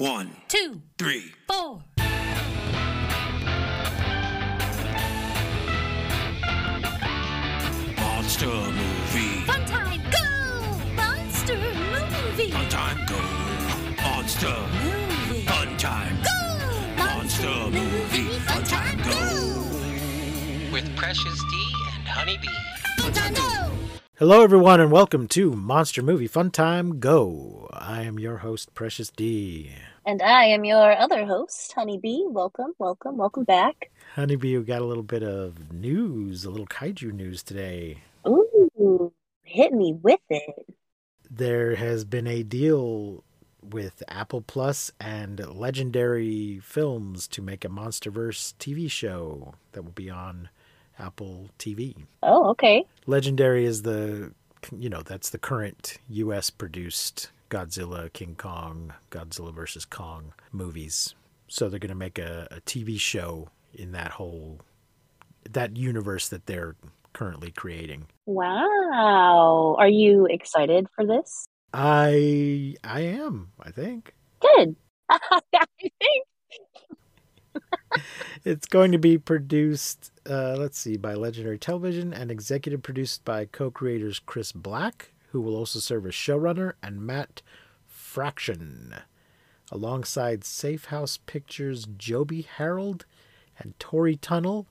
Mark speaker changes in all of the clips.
Speaker 1: One,
Speaker 2: two,
Speaker 1: three.
Speaker 2: four.
Speaker 1: Monster movie.
Speaker 2: Fun time, go! Monster movie.
Speaker 1: Fun time go. Monster.
Speaker 2: Movie.
Speaker 1: Fun time.
Speaker 2: Go!
Speaker 1: Monster movie. Fun time go.
Speaker 3: with Precious D and Honeybee.
Speaker 2: Fun time, go!
Speaker 4: Hello, everyone, and welcome to Monster Movie Fun Time Go. I am your host, Precious D.
Speaker 5: And I am your other host, Honeybee. Welcome, welcome, welcome back.
Speaker 4: Honeybee, we got a little bit of news, a little kaiju news today.
Speaker 5: Ooh, hit me with it.
Speaker 4: There has been a deal with Apple Plus and Legendary Films to make a Monsterverse TV show that will be on Apple TV.
Speaker 5: Oh, okay.
Speaker 4: Legendary is the, you know, that's the current U.S. produced Godzilla, King Kong, Godzilla versus Kong movies. So they're going to make a, a TV show in that whole, that universe that they're currently creating.
Speaker 5: Wow. Are you excited for this?
Speaker 4: I, I am, I think.
Speaker 5: Good. I think.
Speaker 4: It's going to be produced, uh, let's see, by Legendary Television and executive produced by co creators Chris Black, who will also serve as showrunner, and Matt Fraction, alongside Safe House Pictures' Joby Harold and Tory Tunnell,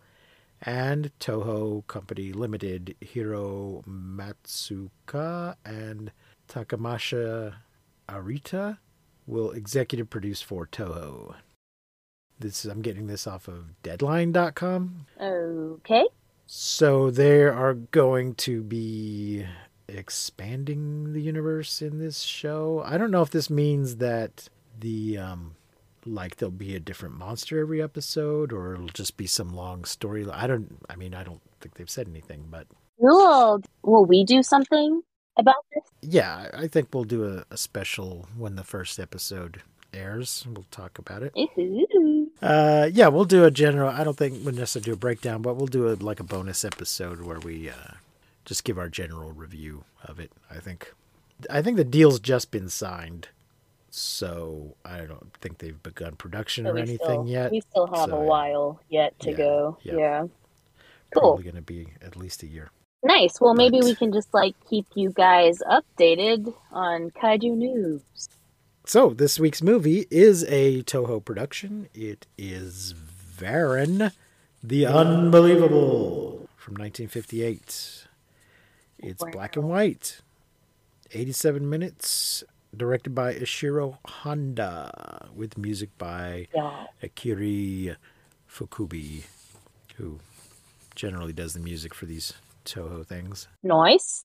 Speaker 4: and Toho Company Limited, Hiro Matsuoka and Takemasa Arita will executive produce for Toho. This I'm getting this off of deadline.com.
Speaker 5: Okay.
Speaker 4: So there are going to be expanding the universe in this show. I don't know if this means that the um like there'll be a different monster every episode or it'll just be some long story. I don't I mean I don't think they've said anything, but
Speaker 5: Cool. Will we do something about this?
Speaker 4: yeah, I think we'll do a, a special when the first episode airs. We'll talk about it.
Speaker 5: Ooh.
Speaker 4: Uh, yeah, we'll do a general. I don't think we'll necessarily do a breakdown, but we'll do a like a bonus episode where we uh, just give our general review of it. I think. I think the deal's just been signed, so I don't think they've begun production
Speaker 5: So
Speaker 4: or anything
Speaker 5: still,
Speaker 4: yet.
Speaker 5: We still have
Speaker 4: So,
Speaker 5: a while yet to
Speaker 4: Yeah,
Speaker 5: go.
Speaker 4: yeah.
Speaker 5: Yeah. Cool.
Speaker 4: Probably going to be at least a year.
Speaker 5: Nice. Well, maybe
Speaker 4: But-
Speaker 5: we can just like keep you guys updated on kaiju news.
Speaker 4: So this week's movie is a Toho production. It is Varan, the Unbelievable from 1958. It's black and white. 87 minutes. Directed by Ishiro Honda, with music by
Speaker 5: Yeah.
Speaker 4: Akira Ifukube, who generally does the music for these Toho things.
Speaker 5: Nice.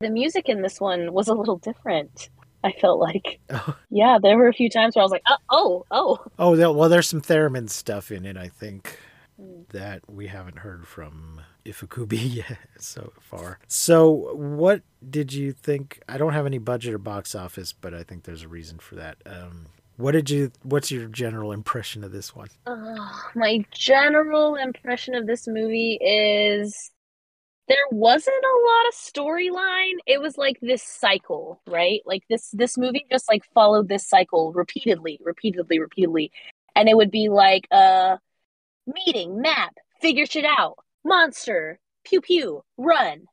Speaker 5: The music in this one was a little different. I felt like,
Speaker 4: Oh,
Speaker 5: yeah, there were a few times where I was like, oh, oh, oh.
Speaker 4: oh well, there's some theremin stuff in it, I think,
Speaker 5: Mm.
Speaker 4: that we haven't heard from Ifukube yet so far. So, what did you think? I don't have any budget or box office, but I think there's a reason for that. Um, what did you? What's your general impression of this one?
Speaker 5: Uh, my general impression of this movie is there wasn't a lot of storyline. It was like this cycle, right? Like this this movie just like followed this cycle repeatedly, repeatedly, repeatedly. And it would be like uh meeting, map, figure shit out, monster, pew pew, run.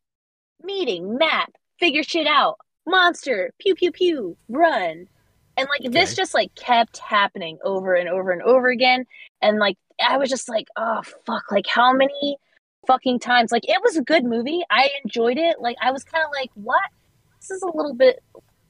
Speaker 5: Meeting, map, figure shit out, monster, pew pew pew, run. And like this just like kept happening over and over and over again. And like I was just like, oh fuck, like how many fucking times? Like it was a good movie. I enjoyed it. Like I was kind of like, what? This is a little bit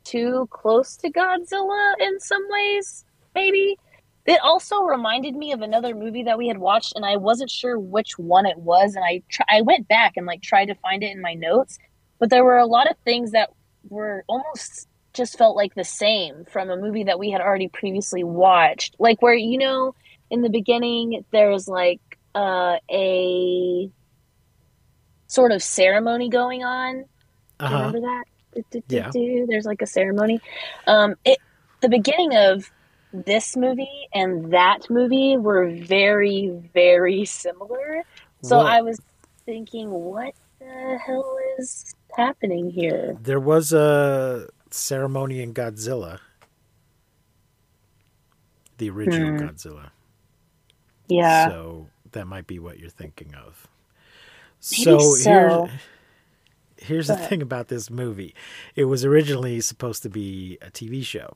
Speaker 5: too close to Godzilla in some ways, maybe. It also reminded me of another movie that we had watched, and I wasn't sure which one it was. And I tr- I went back and like tried to find it in my notes, but there were a lot of things that were almost just felt like the same from a movie that we had already previously watched. Like where you know, in the beginning, there's like uh, a sort of ceremony going on.
Speaker 4: Uh-huh.
Speaker 5: Remember that? Do, do, do,
Speaker 4: Yeah.
Speaker 5: There's like a ceremony. Um, it the beginning of this movie and that movie were very, very similar. So
Speaker 4: Well-
Speaker 5: I was thinking, what the hell is happening here?
Speaker 4: There was a ceremony in Godzilla. the original
Speaker 5: Hmm.
Speaker 4: Godzilla.
Speaker 5: Yeah.
Speaker 4: So that might be what you're thinking of. So,
Speaker 5: so.
Speaker 4: here's here's the thing about this movie. It was originally supposed to be a TV show,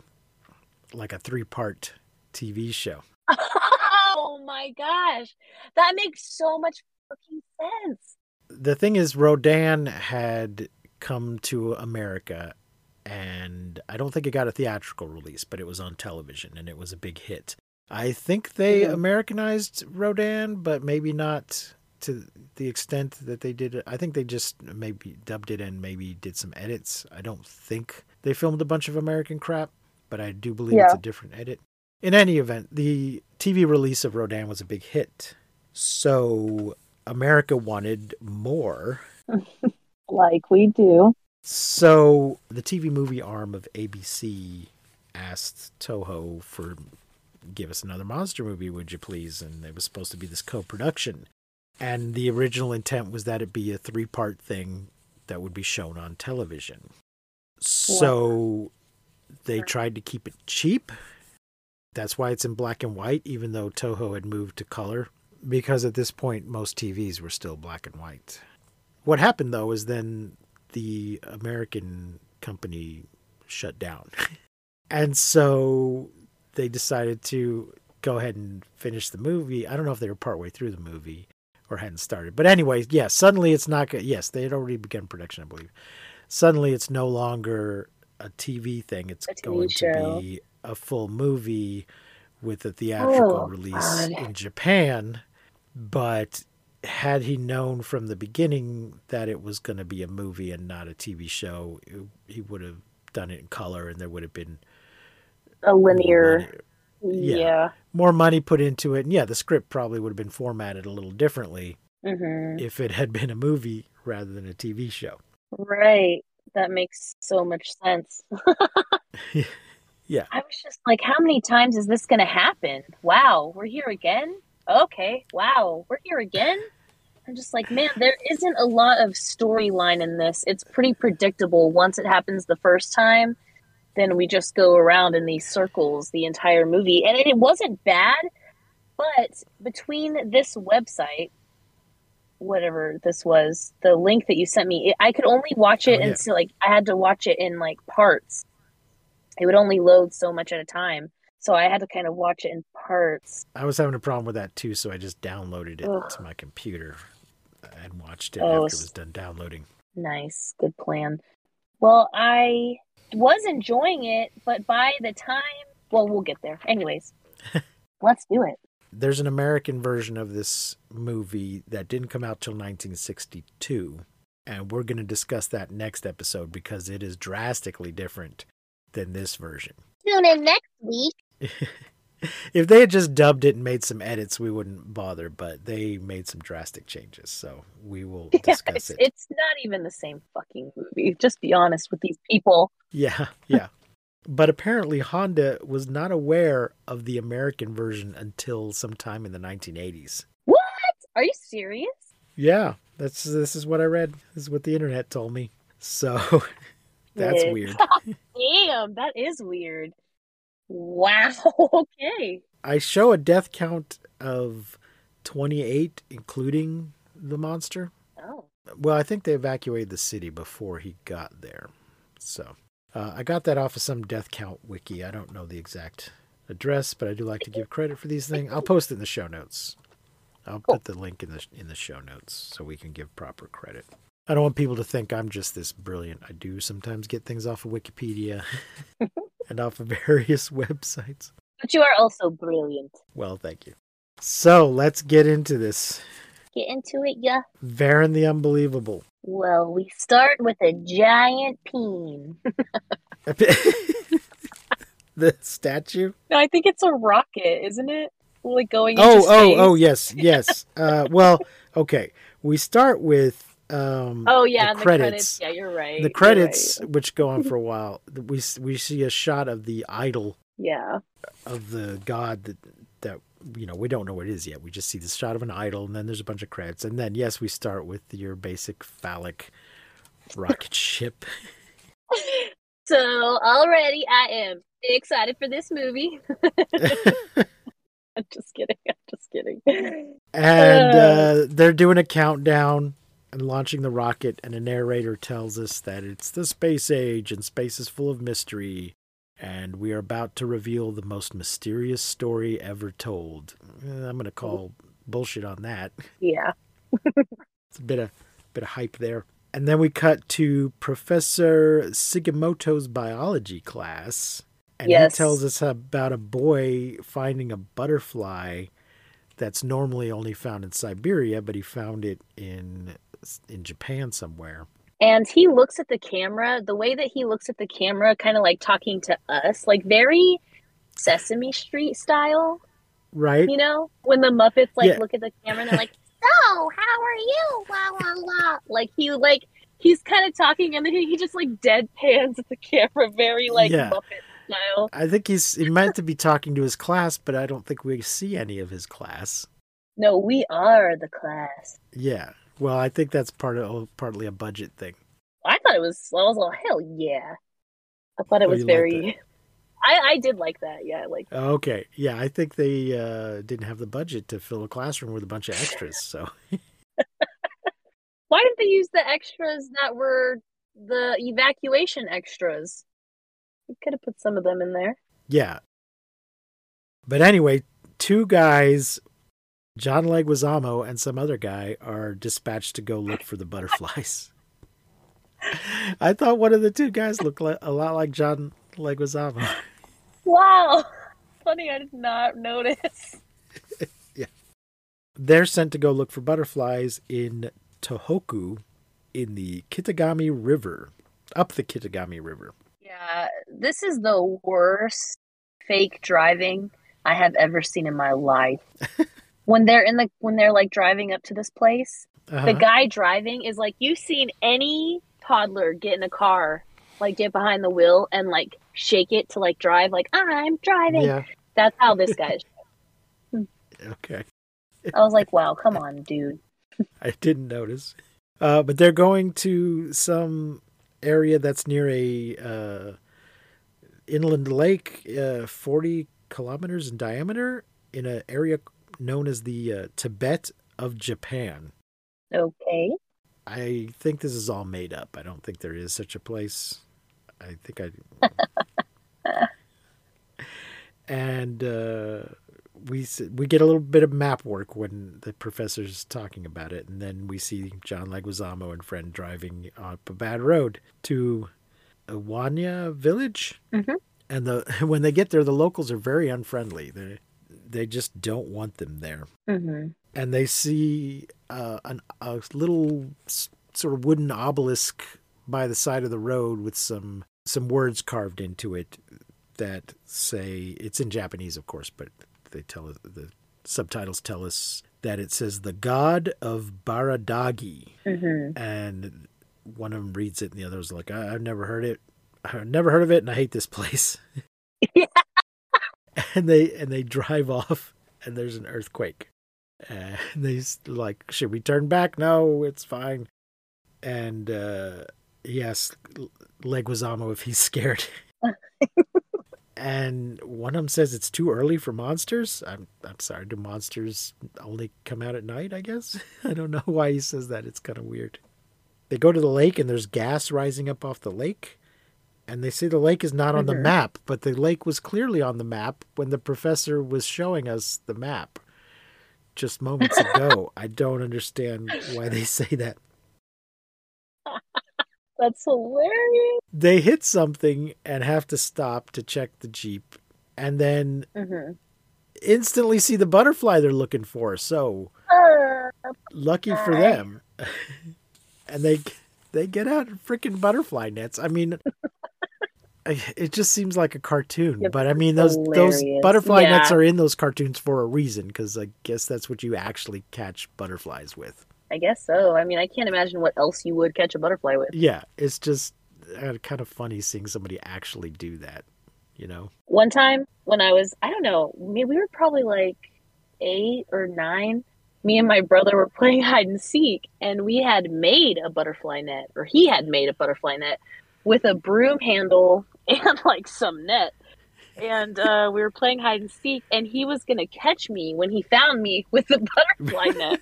Speaker 4: like a three part TV show.
Speaker 5: oh my gosh. That makes so much fucking sense.
Speaker 4: The thing is, Rodan had come to America, and I don't think it got a theatrical release, but it was on television, and it was a big hit. I think they
Speaker 5: Yeah.
Speaker 4: Americanized Rodan, but maybe not to the extent that they did it. I think they just maybe dubbed it and maybe did some edits. I don't think they filmed a bunch of American crap, but I do believe it's a different edit. In any event, the TV release of Rodan was a big hit. So America wanted more.
Speaker 5: Like we do.
Speaker 4: So the TV movie arm of ABC asked Toho for give us another monster movie, would you please? And it was supposed to be this co-production. And the original intent was that it be a three-part thing that would be shown on television. So they tried to keep it cheap. That's why it's in black and white, even though Toho had moved to color. Because at this point, most TVs were still black and white. What happened though is then the American company shut down. and so they decided to go ahead and finish the movie. I don't know if they were partway through the movie or hadn't started. But anyway, yeah, suddenly it's not good. Yes, they had already begun production, I believe. Suddenly it's no longer a TV thing. It's
Speaker 5: TV
Speaker 4: going
Speaker 5: show.
Speaker 4: to be a full movie with a theatrical
Speaker 5: Oh,
Speaker 4: release
Speaker 5: God.
Speaker 4: in Japan. But had he known from the beginning that it was going to be a movie and not a TV show, it- he would have done it in color and there would have been
Speaker 5: A linear.
Speaker 4: Yeah.
Speaker 5: Yeah.
Speaker 4: more money put into it. And yeah, the script probably would have been formatted a little differently
Speaker 5: hmm
Speaker 4: if it had been a movie rather than a TV show.
Speaker 5: Right. That makes so much sense.
Speaker 4: Yeah.
Speaker 5: I was just like, how many times is this going to happen? Wow, we're here again? Okay. Wow, we're here again? I'm just like, man, there isn't a lot of storyline in this. It's pretty predictable. Once it happens the first time, then we just go around in these circles the entire movie. And it wasn't bad, but between this website, whatever this was, the link that you sent me, it, I could only watch it
Speaker 4: Oh, yeah.
Speaker 5: and so like I had to watch it in like parts. It would only load so much at a time. So I had to kind of watch it in parts.
Speaker 4: I was having a problem with that too, so I just downloaded it
Speaker 5: Ugh.
Speaker 4: to my computer and watched it
Speaker 5: Oh,
Speaker 4: after it was done downloading.
Speaker 5: Nice, good plan. Well, I was enjoying it, but by the time, well, we'll get there. Anyways, let's do it.
Speaker 4: There's an American version of this movie that didn't come out till 1962, and we're going to discuss that next episode because it is drastically different than this version.
Speaker 2: Tune in next week.
Speaker 4: if they had just dubbed it and made some edits, we wouldn't bother, but they made some drastic changes, so we will discuss
Speaker 5: it's,
Speaker 4: it.
Speaker 5: it's not even the same fucking movie. Just be honest with these people.
Speaker 4: Yeah, yeah. But apparently Honda was not aware of the American version until sometime in the 1980s.
Speaker 5: What? Are you serious?
Speaker 4: Yeah, that's this is what I read. This is what the internet told me. So that's weird.
Speaker 5: Damn, that is weird. Wow. Okay.
Speaker 4: I show a death count of 28 including the monster.
Speaker 5: Oh.
Speaker 4: Well, I think they evacuated the city before he got there. So, uh, I got that off of some death count wiki. I don't know the exact address, but I do like to give credit for these things. I'll post it in the show notes. I'll put the link in the in the show notes so we can give proper credit. I don't want people to think I'm just this brilliant. I do sometimes get things off of Wikipedia and off of various websites.
Speaker 5: But you are also brilliant.
Speaker 4: Well, thank you. So, let's get into this.
Speaker 5: Get into it, yeah.
Speaker 4: Varan the Unbelievable.
Speaker 5: Well, we start with a giant peen.
Speaker 4: the statue?
Speaker 5: No, I think it's a rocket, isn't it? Like going into
Speaker 4: Oh, oh,
Speaker 5: space.
Speaker 4: oh, yes, yes. Uh, well, okay. We start with um,
Speaker 5: Oh yeah,
Speaker 4: the
Speaker 5: the
Speaker 4: credits.
Speaker 5: credits. Yeah, you're right.
Speaker 4: The credits,
Speaker 5: right.
Speaker 4: which go on for a while, we we see a shot of the idol
Speaker 5: Yeah.
Speaker 4: of the god that that you know we don't know what it is yet. We just see the shot of an idol, and then there's a bunch of credits, and then yes, we start with your basic phallic rocket ship.
Speaker 5: So already I am excited for this movie. I'm just kidding. I'm just kidding.
Speaker 4: And
Speaker 5: Uh.
Speaker 4: uh, they're doing a countdown and launching the rocket, and a narrator tells us that it's the space age and space is full of mystery. And we are about to reveal the most mysterious story ever told. Eh, I'm going to call bullshit on that.
Speaker 5: Yeah.
Speaker 4: It's a bit of bit of hype there. And then we cut to Professor Sugimoto's biology class. And
Speaker 5: Yes.
Speaker 4: he tells us about a boy finding a butterfly that's normally only found in Siberia, but he found it in in Japan somewhere.
Speaker 5: And he looks at the camera, the way that he looks at the camera, kind of like talking to us, like very Sesame Street style,
Speaker 4: Right?
Speaker 5: you know? When the Muppets like
Speaker 4: Yeah.
Speaker 5: look at the camera and they're like, So, how are you? La la la. Like he like he's kind of talking and then he just like deadpans at the camera, very like
Speaker 4: Yeah.
Speaker 5: Muppet style.
Speaker 4: I think he's he meant to be talking to his class, but I don't think we see any of his class.
Speaker 5: No, we are the class.
Speaker 4: Yeah. Well, I think that's part of partly a budget thing.
Speaker 5: I thought it was. I was like, hell yeah. I thought it
Speaker 4: Oh,
Speaker 5: was very. I I did like that. Yeah, like
Speaker 4: Okay. Yeah, I think they uh, didn't have the budget to fill a classroom with a bunch of extras. So
Speaker 5: why didn't they use the extras that were the evacuation extras? You could have put some of them in there.
Speaker 4: yeah. But anyway, two guys, John Leguizamo and some other guy, are dispatched to go look for the butterflies. I thought one of the two guys looked a lot like John Leguizamo.
Speaker 5: Wow, funny. I did not notice. Yeah.
Speaker 4: They're sent to go look for butterflies in Tohoku in the Kitakami River, up the Kitakami River.
Speaker 5: Yeah, this is the worst fake driving I have ever seen in my life. when they're in the when they're like driving up to this place,
Speaker 4: Uh-huh.
Speaker 5: the guy driving is like you've seen any toddler get in a car like get behind the wheel and like shake it to like drive like i'm driving
Speaker 4: Yeah.
Speaker 5: that's how this guy is
Speaker 4: Okay.
Speaker 5: i was like wow come on dude
Speaker 4: I didn't notice. Uh, but they're going to some area that's near a uh, inland lake, uh, 40 kilometers in diameter, in an area known as the uh, Tibet of Japan.
Speaker 5: okay
Speaker 4: I think this is all made up. I don't think there is such a place. I think I. and uh, we we get a little bit of map work when the professor's talking about it, and then we see John Leguizamo and friend driving up a bad road to Iwanya village.
Speaker 5: Mhm.
Speaker 4: And the when they get there, the locals are very unfriendly. They they just don't want them there
Speaker 5: mm-hmm.
Speaker 4: and they see uh, an, a little s- sort of wooden obelisk by the side of the road with some some words carved into it that say it's in Japanese, of course, but they tell us the subtitles tell us that it says the god of Baradagi,
Speaker 5: Mm-hmm.
Speaker 4: and one of them reads it, and the other's like, I- I've never heard it, I've never heard of it, and I hate this place.
Speaker 5: Yeah.
Speaker 4: and they and they drive off, and there's an earthquake. And they like, should we turn back? No, it's fine. And uh, he asks Leguizamo if he's scared. and one of them says it's too early for monsters. I'm I'm sorry. Do monsters only come out at night? I guess I don't know why he says that. It's kind of weird. They go to the lake and there's gas rising up off the lake. And they say the lake is not on the
Speaker 5: Mhm.
Speaker 4: map, but the lake was clearly on the map when the professor was showing us the map just moments ago. I don't understand why they say that.
Speaker 5: that's hilarious
Speaker 4: They hit something and have to stop to check the Jeep and then
Speaker 5: mm-hmm.
Speaker 4: instantly see the butterfly they're looking for. So
Speaker 5: Uh,
Speaker 4: lucky for them. and they they get out freaking butterfly nets. I mean it just seems like a cartoon,
Speaker 5: Yep,
Speaker 4: but I mean those those
Speaker 5: hilarious.
Speaker 4: butterfly nets are in those cartoons for a reason because I guess that's what you actually catch butterflies with.
Speaker 5: i guess so i mean i can't imagine what else you would catch a butterfly with
Speaker 4: Yeah, it's just uh, kind of funny seeing somebody actually do that. You know?
Speaker 5: one time when I was, I don't know, maybe we were probably like eight or nine. Me and my brother were playing hide and seek, and we had made a butterfly net, or he had made a butterfly net with a broom handle and like some net. and uh, we were playing hide and seek, and he was gonna catch me when he found me with the butterfly net.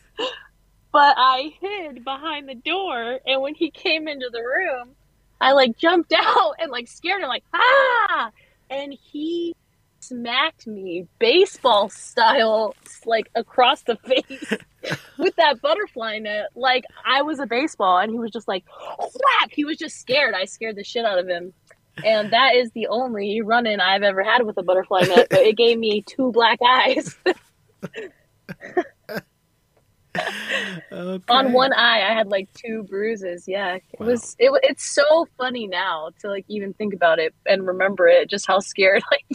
Speaker 5: but I hid behind the door, and when he came into the room, I like jumped out and like scared him, like ah, and he smacked me baseball style, like across the face with that butterfly net, like I was a baseball, and he was just like whack. He was just scared. I scared the shit out of him. And that is the only run in I've ever had with a butterfly net, but it gave me two black eyes.
Speaker 4: Okay.
Speaker 5: on one eye i had like two bruises yeah it
Speaker 4: Wow.
Speaker 5: was it, it's so funny now to like even think about it and remember it just how scared like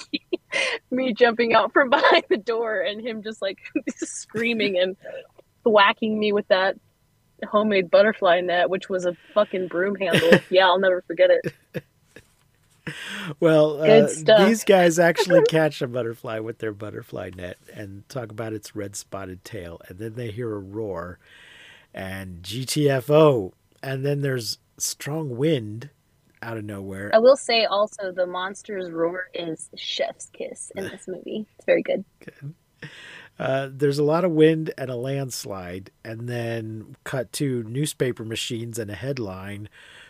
Speaker 5: me jumping out from behind the door and him just like screaming and whacking me with that homemade butterfly net which was a fucking broom handle yeah i'll never forget it
Speaker 4: Well, uh, these guys actually catch a butterfly with their butterfly net and talk about its red spotted tail, and then they hear a roar and GTFO, and then there's strong wind out of nowhere.
Speaker 5: i will say also the monster's roar is chef's kiss in this movie it's very good
Speaker 4: Uh, there's a lot of wind and a landslide, and then cut to newspaper machines and a headline: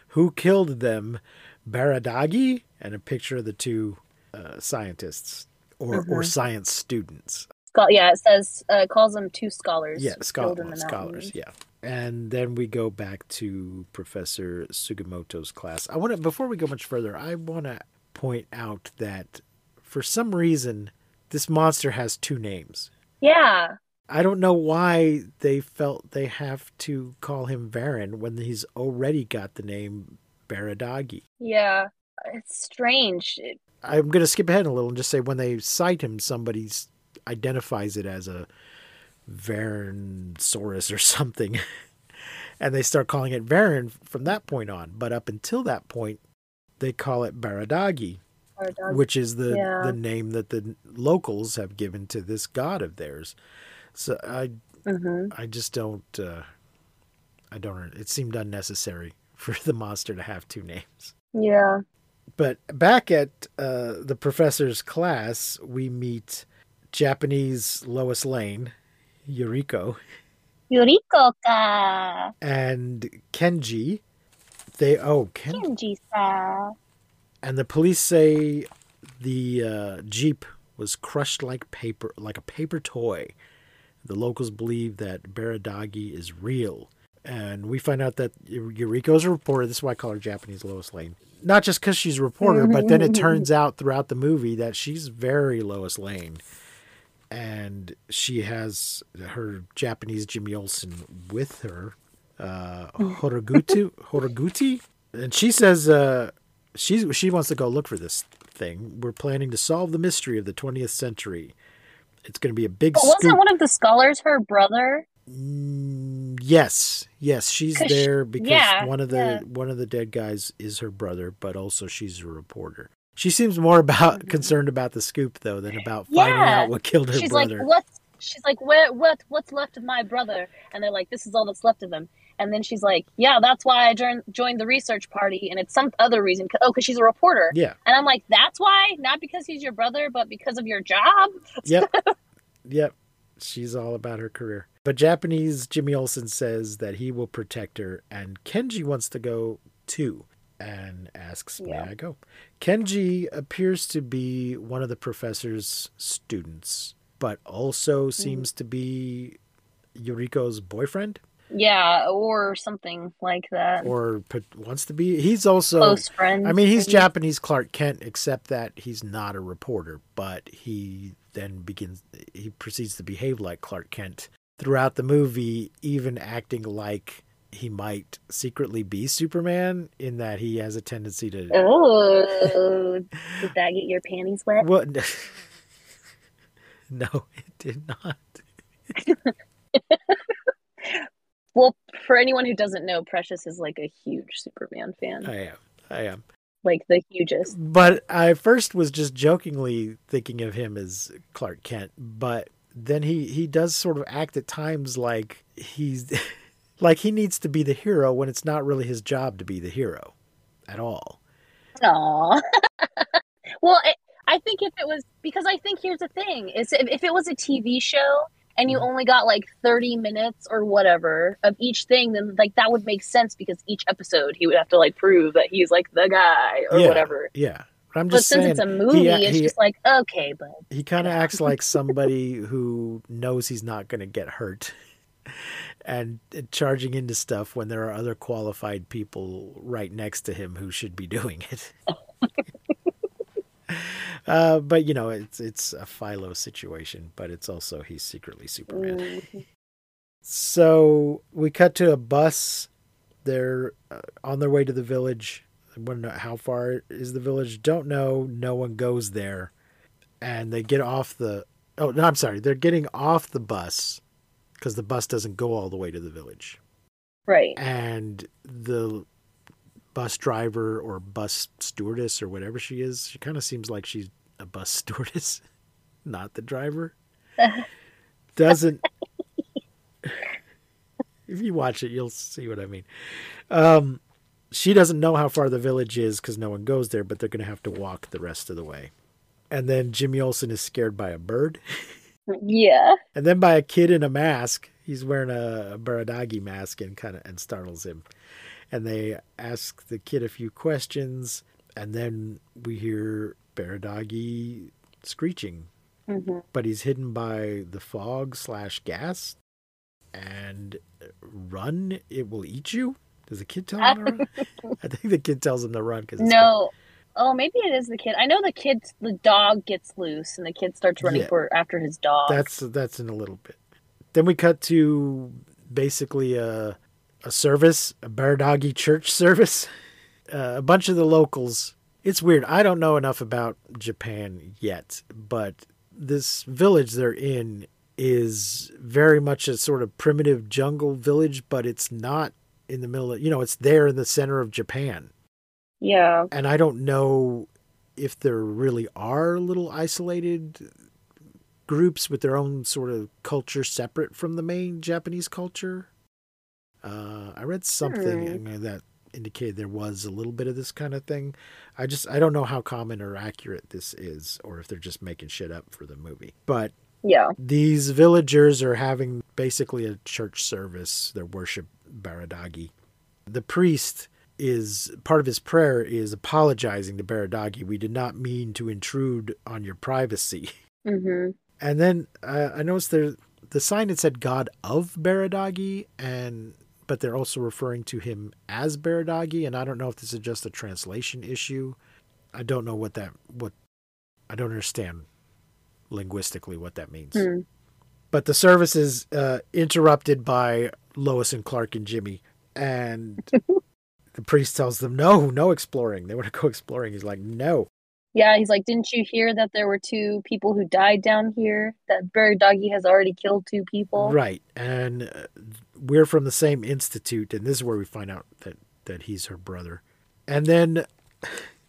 Speaker 4: "Who killed them? Baradagi?" and a picture of the two uh, scientists or or science students.
Speaker 5: Yeah it says uh, calls them two scholars
Speaker 4: Yeah,
Speaker 5: killed
Speaker 4: scholar, scholars. Yeah. And then we go back to Professor Sugimoto's class. I want to before we go much further, I want to point out that for some reason this monster has two names.
Speaker 5: yeah
Speaker 4: I don't know why they felt they have to call him Varan when he's already got the name Baradagi.
Speaker 5: Yeah, it's strange.
Speaker 4: I'm going to skip ahead a little and just say when they cite him, somebody identifies it as a Varansaurus or something. and they start calling it Varan from that point on. But up until that point, they call it Baradagi,
Speaker 5: dog-
Speaker 4: which is the,
Speaker 5: Yeah.
Speaker 4: the name that the locals have given to this god of theirs. So I
Speaker 5: Mhm.
Speaker 4: I just don't. Uh, I don't. It seemed unnecessary for the monster to have two names.
Speaker 5: Yeah.
Speaker 4: But back at uh, the professor's class, we meet Japanese Lois Lane, Yuriko,
Speaker 5: Yuriko ka.
Speaker 4: and Kenji. They oh Ken,
Speaker 5: Kenji sa.
Speaker 4: and the police say the uh, jeep was crushed like paper, like a paper toy. The locals believe that Baradagi is real. And we find out that Yuriko's a reporter. This is why I call her Japanese Lois Lane. Not just because she's a reporter, but then it turns out throughout the movie that she's very Lois Lane. And she has her Japanese Jimmy Olsen with her, uh, Horogutu, Horoguti. And she says uh, she, she wants to go look for this thing. We're planning to solve the mystery of the 20th century. It's going to be a big
Speaker 5: But
Speaker 4: scoop.
Speaker 5: wasn't one of the scholars her brother?
Speaker 4: Mm, yes, yes, she's there because
Speaker 5: yeah,
Speaker 4: one of the
Speaker 5: yeah.
Speaker 4: one of the dead guys is her brother, but also she's a reporter. She seems more about concerned about the scoop though than about finding
Speaker 5: Mm-hmm. Yeah.
Speaker 4: out what killed her
Speaker 5: She's
Speaker 4: brother.
Speaker 5: like, what? She's like, where? What? What's left of my brother? And they're like, this is all that's left of him. And then she's like, yeah, that's why I joined joined the research party, and it's some other reason. Oh, because she's a reporter.
Speaker 4: Yeah,
Speaker 5: And I'm like, that's why, not because he's your brother, but because of your job.
Speaker 4: yep, yep. She's all about her career. But Japanese Jimmy Olsen says that he will protect her, and Kenji wants to go too, and asks, "May
Speaker 5: Yeah.
Speaker 4: I go?" Kenji appears to be one of the professor's students, but also seems to be Yuriko's boyfriend,
Speaker 5: Yeah, or something like that.
Speaker 4: or wants to be. He's also.
Speaker 5: Close friends.
Speaker 4: I mean, he's. Japanese Clark Kent, except that he's not a reporter, but he then begins, he proceeds to behave like Clark Kent throughout the movie, even acting like he might secretly be Superman, in that he has a tendency to.
Speaker 5: Oh, did that get your panties wet?
Speaker 4: What? no, it did not.
Speaker 5: Well, for anyone who doesn't know, Precious is like a huge Superman fan,
Speaker 4: I am. I am.
Speaker 5: like the hugest.
Speaker 4: But I first was just jokingly thinking of him as Clark Kent, but then he he does sort of act at times like he's like he needs to be the hero when it's not really his job to be the hero at all.
Speaker 5: Aw. well, it, I think if it was because I think here's the thing: is if, if it was a TV show and
Speaker 4: Mm-hmm.
Speaker 5: you only got like 30 minutes or whatever of each thing, then like that would make sense because each episode he would have to like prove that he's like the guy or
Speaker 4: Yeah.
Speaker 5: whatever.
Speaker 4: Yeah. But I'm
Speaker 5: But
Speaker 4: just
Speaker 5: since it's a movie,
Speaker 4: he,
Speaker 5: it's
Speaker 4: he,
Speaker 5: just like okay, but
Speaker 4: he kind of acts like somebody who knows he's not going to get hurt and charging into stuff when there are other qualified people right next to him who should be doing it. uh, but you know, it's it's a Philo situation, but it's also he's secretly Superman.
Speaker 5: mm,
Speaker 4: So we cut to a bus. They're uh, on their way to the village. I want to know how far is the village. Don't know. No one goes there, and they get off the. Oh no, I'm sorry. They're getting off the bus because the bus doesn't go all the way to the village,
Speaker 5: right.
Speaker 4: and the bus driver or bus stewardess or whatever she is, she kind of seems like she's a bus stewardess, not the driver. Doesn't if you watch it, you'll see what I mean. Um, she doesn't know how far the village is because no one goes there, but they're going to have to walk the rest of the way. And then Jimmy Olsen is scared by a bird,
Speaker 5: Yeah.
Speaker 4: and then by a kid in a mask. He's wearing a, a Baradagi mask and kind of and startles him. And they ask the kid a few questions, and then we hear Baradagi screeching
Speaker 5: hmm
Speaker 4: but he's hidden by the fog slash gas and run it will eat you does the kid tell him to run i think the kid tells him to run because
Speaker 5: No. Oh, maybe it is the kid. I know the kid, the dog gets loose, and the kid starts running
Speaker 4: Yeah.
Speaker 5: for after his dog.
Speaker 4: that's that's in a little bit then we cut to basically a a service a baradagi church service uh, a bunch of the locals it's weird i don't know enough about japan yet but this village they're in is very much a sort of primitive jungle village but it's not in the middle of you know it's there in the center of japan.
Speaker 5: Yeah.
Speaker 4: and i don't know if there really are little isolated groups with their own sort of culture separate from the main japanese culture. Uh, i read something that indicated there was a little bit of this kind of thing. I just i don't know how common or accurate this is or if they're just making shit up for the movie. But
Speaker 5: Yeah.
Speaker 4: these villagers are having basically a church service their worship baradagi. The priest is part of his prayer is apologizing to baradagi. We did not mean to intrude on your privacy.
Speaker 5: Hmm
Speaker 4: and then uh, i noticed there the sign had said god of baradagi and but they're also referring to him as baradagi and i don't know if this is just a translation issue. I don't know what that what i don't understand linguistically what that means
Speaker 5: Hmm.
Speaker 4: but the service is uh, interrupted by Lois and Clark and Jimmy, and the priest tells them, "No, no exploring. They want to go exploring." He's like, "No."
Speaker 5: Yeah. He's like, didn't you hear that there were two people who died down here? That Bird Doggy has already killed two people.
Speaker 4: Right, and uh, we're from the same institute, and this is where we find out that that he's her brother, and then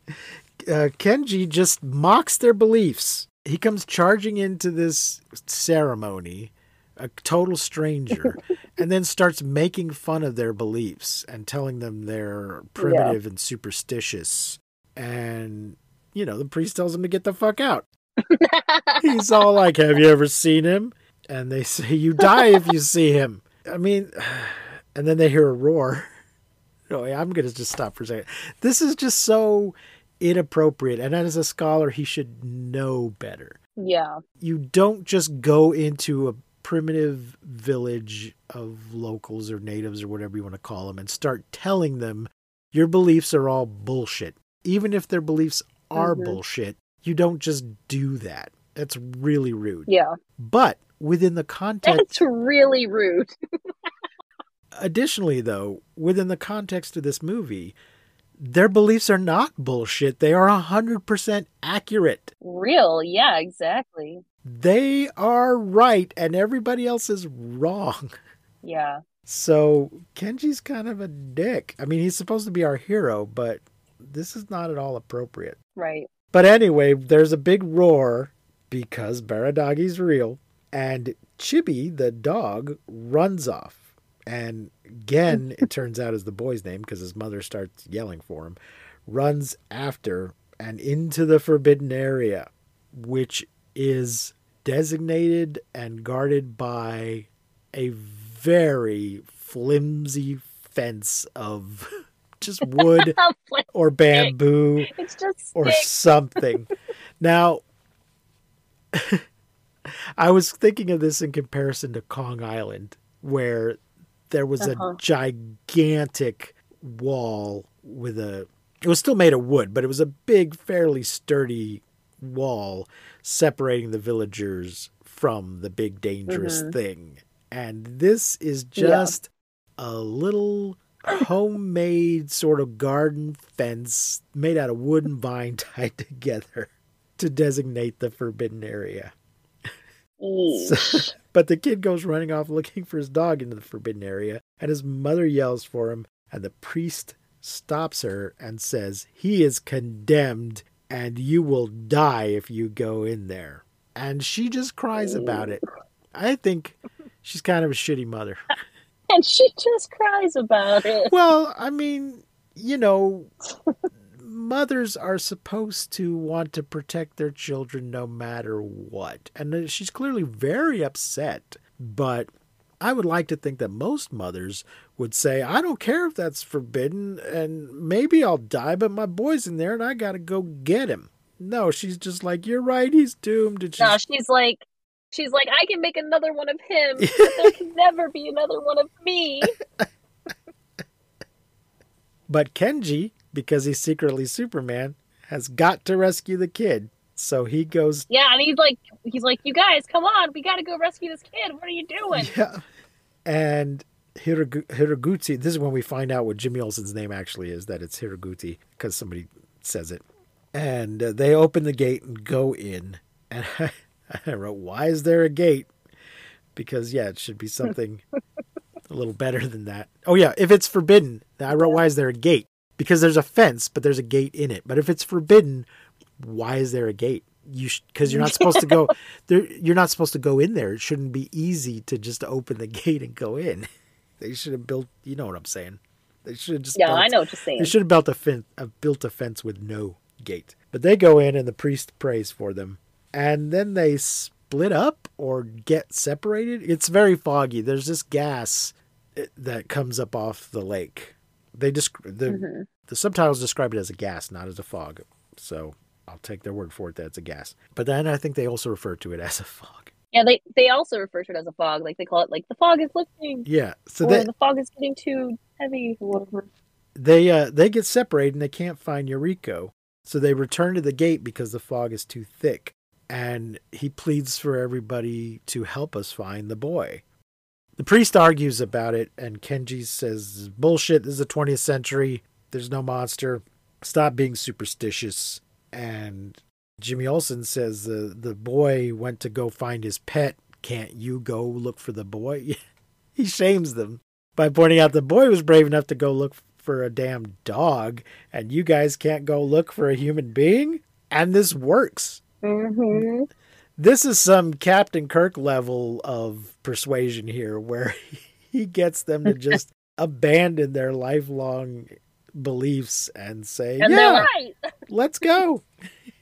Speaker 4: uh, Kenji just mocks their beliefs. He comes charging into this ceremony, a total stranger, and then starts making fun of their beliefs and telling them they're primitive and superstitious. And, you know, the priest tells him to get the fuck out. He's all like, Have you ever seen him? And they say, You die if you see him. I mean, and then they hear a roar. No, I'm going to just stop for a second. This is just so inappropriate. And as a scholar, he should know better.
Speaker 5: Yeah.
Speaker 4: You don't just go into a primitive village of locals or natives or whatever you want to call them and start telling them your beliefs are all bullshit. Even if their beliefs are
Speaker 5: Mhm.
Speaker 4: bullshit, you don't just do that. That's really rude.
Speaker 5: Yeah.
Speaker 4: But within the context
Speaker 5: That's really rude.
Speaker 4: additionally though within the context of this movie their beliefs are not bullshit they are 100% accurate
Speaker 5: Real. Yeah, exactly.
Speaker 4: they are right and everybody else is wrong
Speaker 5: Yeah.
Speaker 4: so kenji's kind of a dick i mean he's supposed to be our hero but this is not at all appropriate
Speaker 5: Right.
Speaker 4: but anyway there's a big roar because baradagi's real and chibi the dog runs off and Gen, it turns out is the boy's name because his mother starts yelling for him, runs after and into the forbidden area, which is designated and guarded by a very flimsy fence of just wood or bamboo
Speaker 5: it's just
Speaker 4: or something. now, I was thinking of this in comparison to Kong Island, where there was
Speaker 5: Uh-huh.
Speaker 4: a gigantic wall with a. It was still made of wood, but it was a big, fairly sturdy wall separating the villagers from the big, dangerous
Speaker 5: Mhm.
Speaker 4: thing. And this is
Speaker 5: Yeah.
Speaker 4: just a little homemade sort of garden fence made out of wood and vine tied together to designate the forbidden area.
Speaker 5: Eesh.
Speaker 4: But the kid goes running off looking for his dog into the forbidden area, and his mother yells for him, and the priest stops her and says, He is condemned, and you will die if you go in there. And she just cries about it. I think she's kind of a shitty mother.
Speaker 5: and she just cries about it.
Speaker 4: Well, I mean, you know, mothers are supposed to want to protect their children no matter what. And uh, she's clearly very upset. But I would like to think that most mothers would say, I don't care if that's forbidden, and maybe I'll die, but my boy's in there and I got to go get him. No, she's just like, You're right, he's doomed. And she's,
Speaker 5: No, she's like, she's like, I can make another one of him, but there can never be another one of me.
Speaker 4: But Kenji, because he's secretly Superman, has got to rescue the kid. So he goes
Speaker 5: Yeah, and he's like, he's like, you guys, come on, we got to go rescue this kid. What are you doing?
Speaker 4: Yeah. And Hiraguchi, this is when we find out what Jimmy Olsen's name actually is, that it's Hiraguchi, because somebody says it. And uh, they open the gate and go in. And I, I wrote, why is there a gate? Because, yeah, it should be something a little better than that. Oh, yeah, if it's forbidden, I wrote, why is there a gate? Because there's a fence, but there's a gate in it. But if it's forbidden, why is there a gate? You because you're not supposed to go there. You're not supposed to go in there. It shouldn't be easy to just open the gate and go in. They should have built. You know what I'm saying? They should have just.
Speaker 5: Yeah,
Speaker 4: built,
Speaker 5: I know what you're saying.
Speaker 4: They should have built a fence. Built a fence with no gate. But they go in and the priest prays for them, and then they split up or get separated. It's very foggy. There's this gas uh, that comes up off the lake. They just the
Speaker 5: Mhm.
Speaker 4: the subtitles describe it as a gas, not as a fog. So I'll take their word for it that it's a gas. But then I think they also refer to it as a fog.
Speaker 5: Yeah, they they also refer to it as a fog. Like they call it like the fog is lifting,
Speaker 4: Yeah. So
Speaker 5: or
Speaker 4: they
Speaker 5: the fog is getting too heavy, or whatever.
Speaker 4: they uh they get separated and they can't find Yuriko. So they return to the gate because the fog is too thick. And he pleads for everybody to help us find the boy. The priest argues about it, and Kenji says, Bullshit, this is the 20th century. There's no monster. Stop being superstitious. And Jimmy Olsen says the, the boy went to go find his pet. Can't you go look for the boy? he shames them by pointing out the boy was brave enough to go look for a damn dog, and you guys can't go look for a human being? And this works.
Speaker 5: Mm-hmm.
Speaker 4: This is some Captain Kirk level of persuasion here, where he gets them to just abandon their lifelong beliefs and say,
Speaker 5: And
Speaker 4: "Yeah,
Speaker 5: right.
Speaker 4: let's go."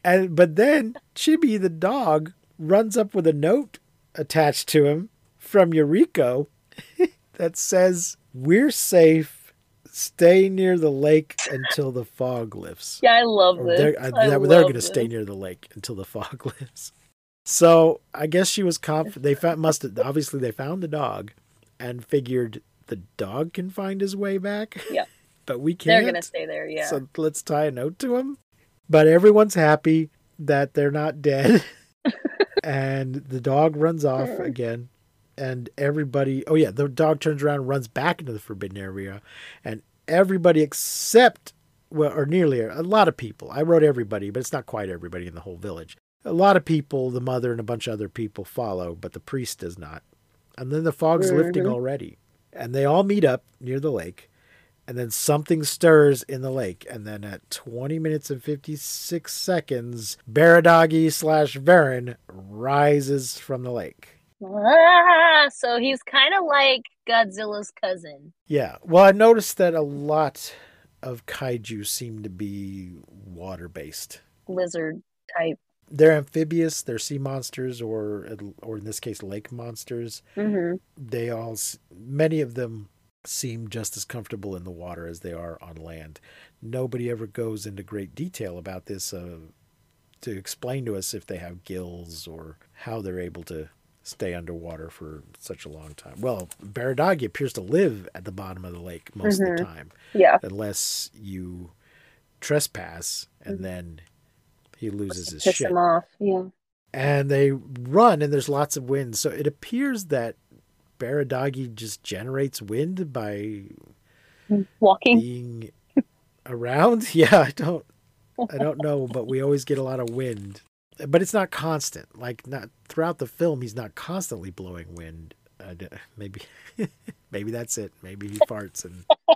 Speaker 4: And but then Chibi the dog runs up with a note attached to him from Eureka that says, "We're safe. Stay near the lake until the fog lifts."
Speaker 5: Yeah, I love
Speaker 4: Or
Speaker 5: this.
Speaker 4: they're, uh,
Speaker 5: I
Speaker 4: they're, they're going to stay near the lake until the fog lifts. So I guess she was confident. They found, must have, obviously they found the dog and figured the dog can find his way back.
Speaker 5: Yeah.
Speaker 4: but we can't.
Speaker 5: They're gonna stay there. Yeah.
Speaker 4: So let's tie a note to him. But everyone's happy that they're not dead. and the dog runs off again. And everybody, oh yeah, the dog turns around and runs back into the forbidden area. And everybody except, well, or nearly a lot of people, I wrote everybody, but it's not quite everybody in the whole village. A lot of people, the mother and a bunch of other people follow, but the priest does not. And then the fog's lifting
Speaker 5: Mhm.
Speaker 4: already. And they all meet up near the lake and then something stirs in the lake, and then at 20 minutes and 56 seconds, Baradagi slash Varan rises from the lake.
Speaker 5: Ah, so he's kind of like Godzilla's cousin.
Speaker 4: Yeah, well, I noticed that a lot of kaiju seem to be water based.
Speaker 5: lizard type.
Speaker 4: They're amphibious. They're sea monsters, or or in this case, lake monsters.
Speaker 5: hmm
Speaker 4: They all, many of them, seem just as comfortable in the water as they are on land. Nobody ever goes into great detail about this uh, to explain to us if they have gills or how they're able to stay underwater for such a long time. Well, Baradagi appears to live at the bottom of the lake most of the
Speaker 5: Mhm.
Speaker 4: time,
Speaker 5: Yeah.
Speaker 4: unless you trespass and then he loses his
Speaker 5: Piss
Speaker 4: shit
Speaker 5: them off. Yeah.
Speaker 4: and they run and there's lots of wind so it appears that Baradagi just generates wind by hmm,
Speaker 5: Walking.
Speaker 4: being around yeah i don't i don't know but we always get a lot of wind but it's not constant like not throughout the film he's not constantly blowing wind d- maybe maybe that's it maybe he farts and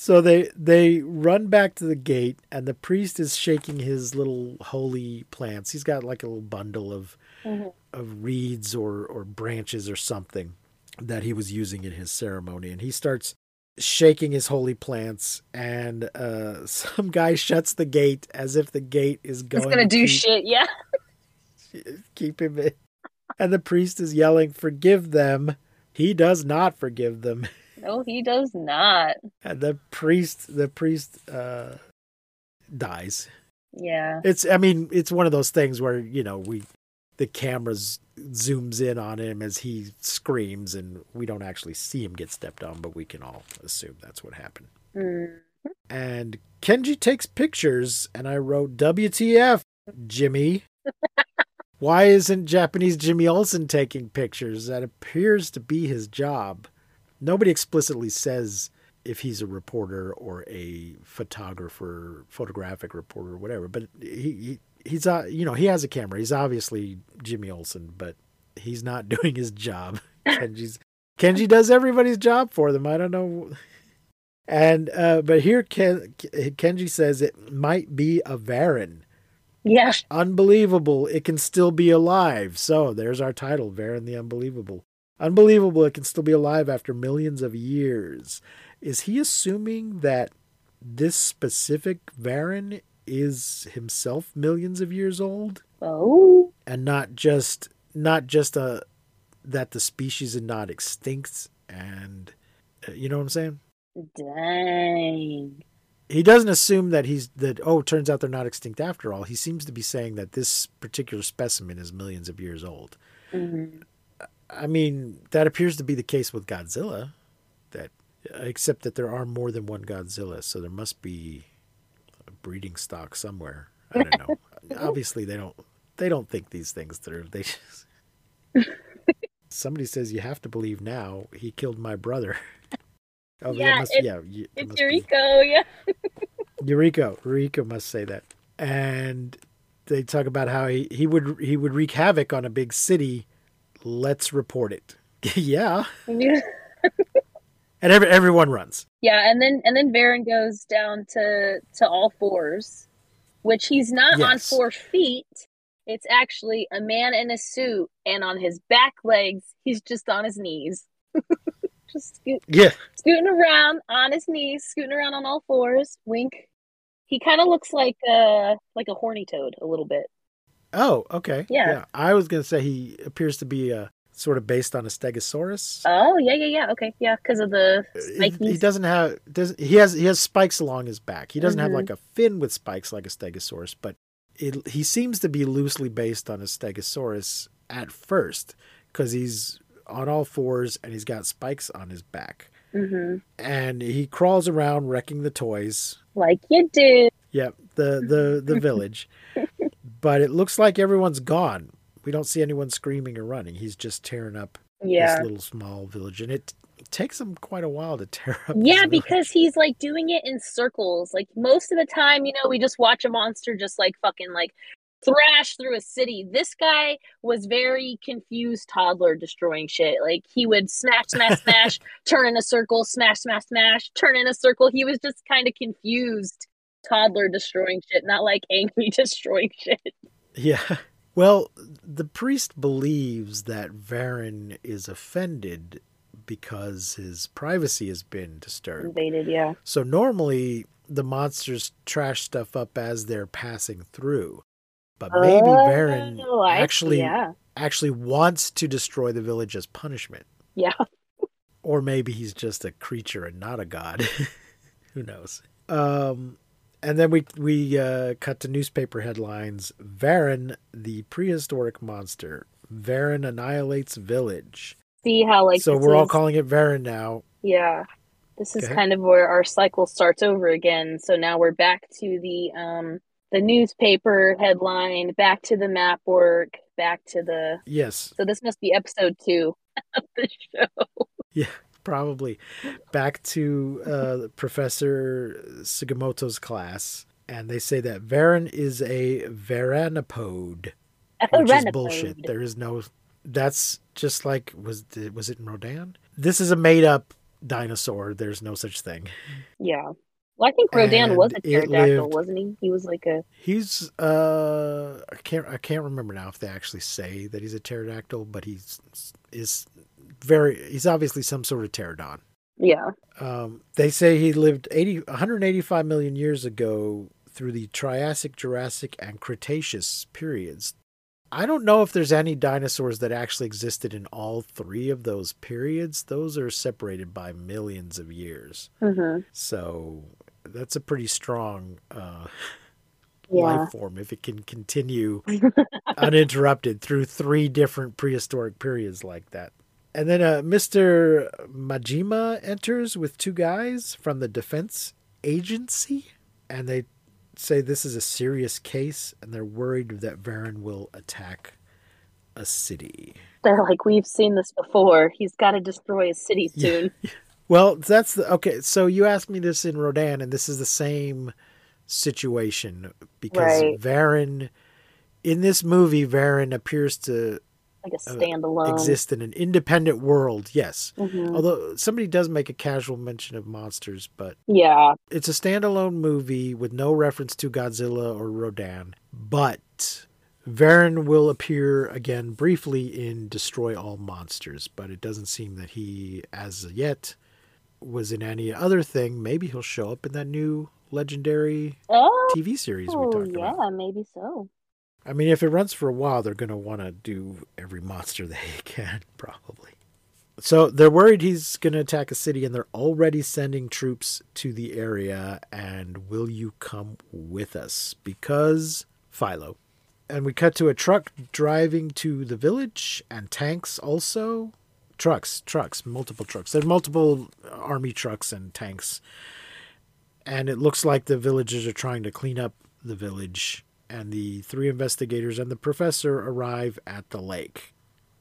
Speaker 4: So they they run back to the gate, and the priest is shaking his little holy plants. He's got like a little bundle of
Speaker 5: Mhm.
Speaker 4: of reeds or or branches or something that he was using in his ceremony, and he starts shaking his holy plants. And uh, some guy shuts the gate as if the gate is going
Speaker 5: It's gonna
Speaker 4: to
Speaker 5: do
Speaker 4: keep,
Speaker 5: shit. Yeah.
Speaker 4: keep him in. And the priest is yelling, "Forgive them." He does not forgive them.
Speaker 5: No, he does not.
Speaker 4: And the priest the priest uh dies
Speaker 5: Yeah.
Speaker 4: it's i mean it's one of those things where you know we the cameras zooms in on him as he screams and we don't actually see him get stepped on but we can all assume that's what happened
Speaker 5: Mm.
Speaker 4: and kenji takes pictures and i wrote wtf jimmy why isn't japanese jimmy olsen taking pictures that appears to be his job nobody explicitly says if he's a reporter or a photographer photographic reporter or whatever but he, he he's uh, you know he has a camera. He's obviously jimmy olsen but he's not doing his job. Kenji's kenji does everybody's job for them. I don't know. And uh but here Ken, kenji says it might be a varan
Speaker 5: Yeah.
Speaker 4: unbelievable. It can still be alive. So there's our title varan the unbelievable unbelievable it can still be alive after millions of years is he assuming that this specific varan is himself millions of years old
Speaker 5: Oh.
Speaker 4: and not just not just a that the species is not extinct and uh, you know what i'm saying
Speaker 5: Dang.
Speaker 4: he doesn't assume that he's that oh turns out they're not extinct after all he seems to be saying that this particular specimen is millions of years old
Speaker 5: Mhm.
Speaker 4: I mean that appears to be the case with godzilla that except that there are more than one godzilla so there must be a breeding stock somewhere i don't know obviously they don't they don't think these things through they just somebody says you have to believe now he killed my brother oh
Speaker 5: Yeah,
Speaker 4: must,
Speaker 5: it-
Speaker 4: yeah you-
Speaker 5: It's Eureka. Yeah.
Speaker 4: Eureka, Eureka must say that. And they talk about how he, he would he would wreak havoc on a big city. Let's report it. yeah.
Speaker 5: Yeah.
Speaker 4: And every, everyone runs.
Speaker 5: Yeah, and then and then Varan goes down to to all fours, which he's not on four feet. It's actually a man in a suit, and on his back legs, he's just on his knees, just scoot,
Speaker 4: Yeah.
Speaker 5: scooting around on his knees, scooting around on all fours. Wink. He kind of looks like uh like a horny toad a little bit.
Speaker 4: Oh, okay.
Speaker 5: Yeah.
Speaker 4: I was gonna say he appears to be uh, sort of based on a Stegosaurus.
Speaker 5: Oh yeah yeah yeah okay yeah because of the
Speaker 4: he, he doesn't have does he has he has spikes along his back. He doesn't have
Speaker 5: Mhm.
Speaker 4: like a fin with spikes like a stegosaurus, but it, he seems to be loosely based on a stegosaurus at first because he's on all fours and he's got spikes on his back.
Speaker 5: hmm
Speaker 4: And he crawls around wrecking the toys.
Speaker 5: like you do.
Speaker 4: Yep, the the the village. But it looks like everyone's gone. We don't see anyone screaming or running. He's just tearing up
Speaker 5: Yeah.
Speaker 4: this little small village, and it, takes him quite a while to tear up.
Speaker 5: Yeah, because he's like doing it in circles. Like most of the time, you know, we just watch a monster just like fucking like thrash through a city. This guy was very confused toddler destroying shit. Like he would smash, smash, smash, turn in a circle, smash, smash, smash, turn in a circle. He was just kind of confused toddler destroying shit, not like angry destroying shit.
Speaker 4: Yeah. Well, the priest believes that Varan is offended because his privacy has been disturbed.
Speaker 5: Invaded, yeah.
Speaker 4: So normally the monsters trash stuff up as they're passing through. But maybe Varan
Speaker 5: Oh, I see,
Speaker 4: actually
Speaker 5: yeah.
Speaker 4: actually wants to destroy the village as punishment.
Speaker 5: Yeah.
Speaker 4: Or maybe he's just a creature and not a god. Who knows? Um, and then we we uh, cut to newspaper headlines. Varan, the prehistoric monster. Varan annihilates village.
Speaker 5: See how like
Speaker 4: so we're all calling it Varan now.
Speaker 5: Yeah. This is kind of where our cycle starts over again. So now we're back to the um the newspaper headline, back to the map work, back to the
Speaker 4: Yes,
Speaker 5: so this must be episode two of the show.
Speaker 4: Probably. Back to uh, Professor Sugimoto's class, and they say that Varan is a Varanopode. which is bullshit. There is no. That's just like was the, was it in Rodan? This is a made up dinosaur. There's no such thing.
Speaker 5: Yeah. Well, I think Rodan
Speaker 4: And
Speaker 5: was a pterodactyl,
Speaker 4: lived-
Speaker 5: wasn't he? He was like a
Speaker 4: He's uh I can't I can't remember now if they actually say that he's a pterodactyl, but he's is very he's obviously some sort of pterodon.
Speaker 5: yeah.
Speaker 4: Um, they say he lived 80, 185 million years ago through the Triassic, Jurassic, and Cretaceous periods. I don't know if there's any dinosaurs that actually existed in all three of those periods. Those are separated by millions of years.
Speaker 5: hmm
Speaker 4: So that's a pretty strong uh,
Speaker 5: Yeah.
Speaker 4: life form if it can continue uninterrupted through three different prehistoric periods like that. And then uh, Mr. Majima enters with two guys from the defense agency, and they say this is a serious case, and they're worried that Varan will attack a city.
Speaker 5: They're like, we've seen this before. He's got to destroy a city
Speaker 4: Yeah.
Speaker 5: soon.
Speaker 4: Well, that's the okay. So you asked me this in Rodan, and this is the same situation because
Speaker 5: Right.
Speaker 4: Varan, in this movie, Varan appears to
Speaker 5: Like a
Speaker 4: Uh,
Speaker 5: standalone.
Speaker 4: exist in an independent world. Yes,
Speaker 5: Mhm.
Speaker 4: although somebody does make a casual mention of monsters, but
Speaker 5: Yeah.
Speaker 4: it's a standalone movie with no reference to Godzilla or Rodan. But Varan will appear again briefly in Destroy All Monsters, but it doesn't seem that he, as yet, was in any other thing. Maybe he'll show up in that new legendary
Speaker 5: Oh,
Speaker 4: TV series we talked
Speaker 5: yeah,
Speaker 4: about.
Speaker 5: Yeah, maybe so.
Speaker 4: I mean, if it runs for a while, they're going to want to do every monster they can, probably. So they're worried he's going to attack a city, and they're already sending troops to the area. And will you come with us? Because Philo. And we cut to a truck driving to the village, and tanks also. Trucks, trucks, multiple trucks. There are multiple army trucks and tanks. And it looks like the villagers are trying to clean up the village and the three investigators and the professor arrive at the lake.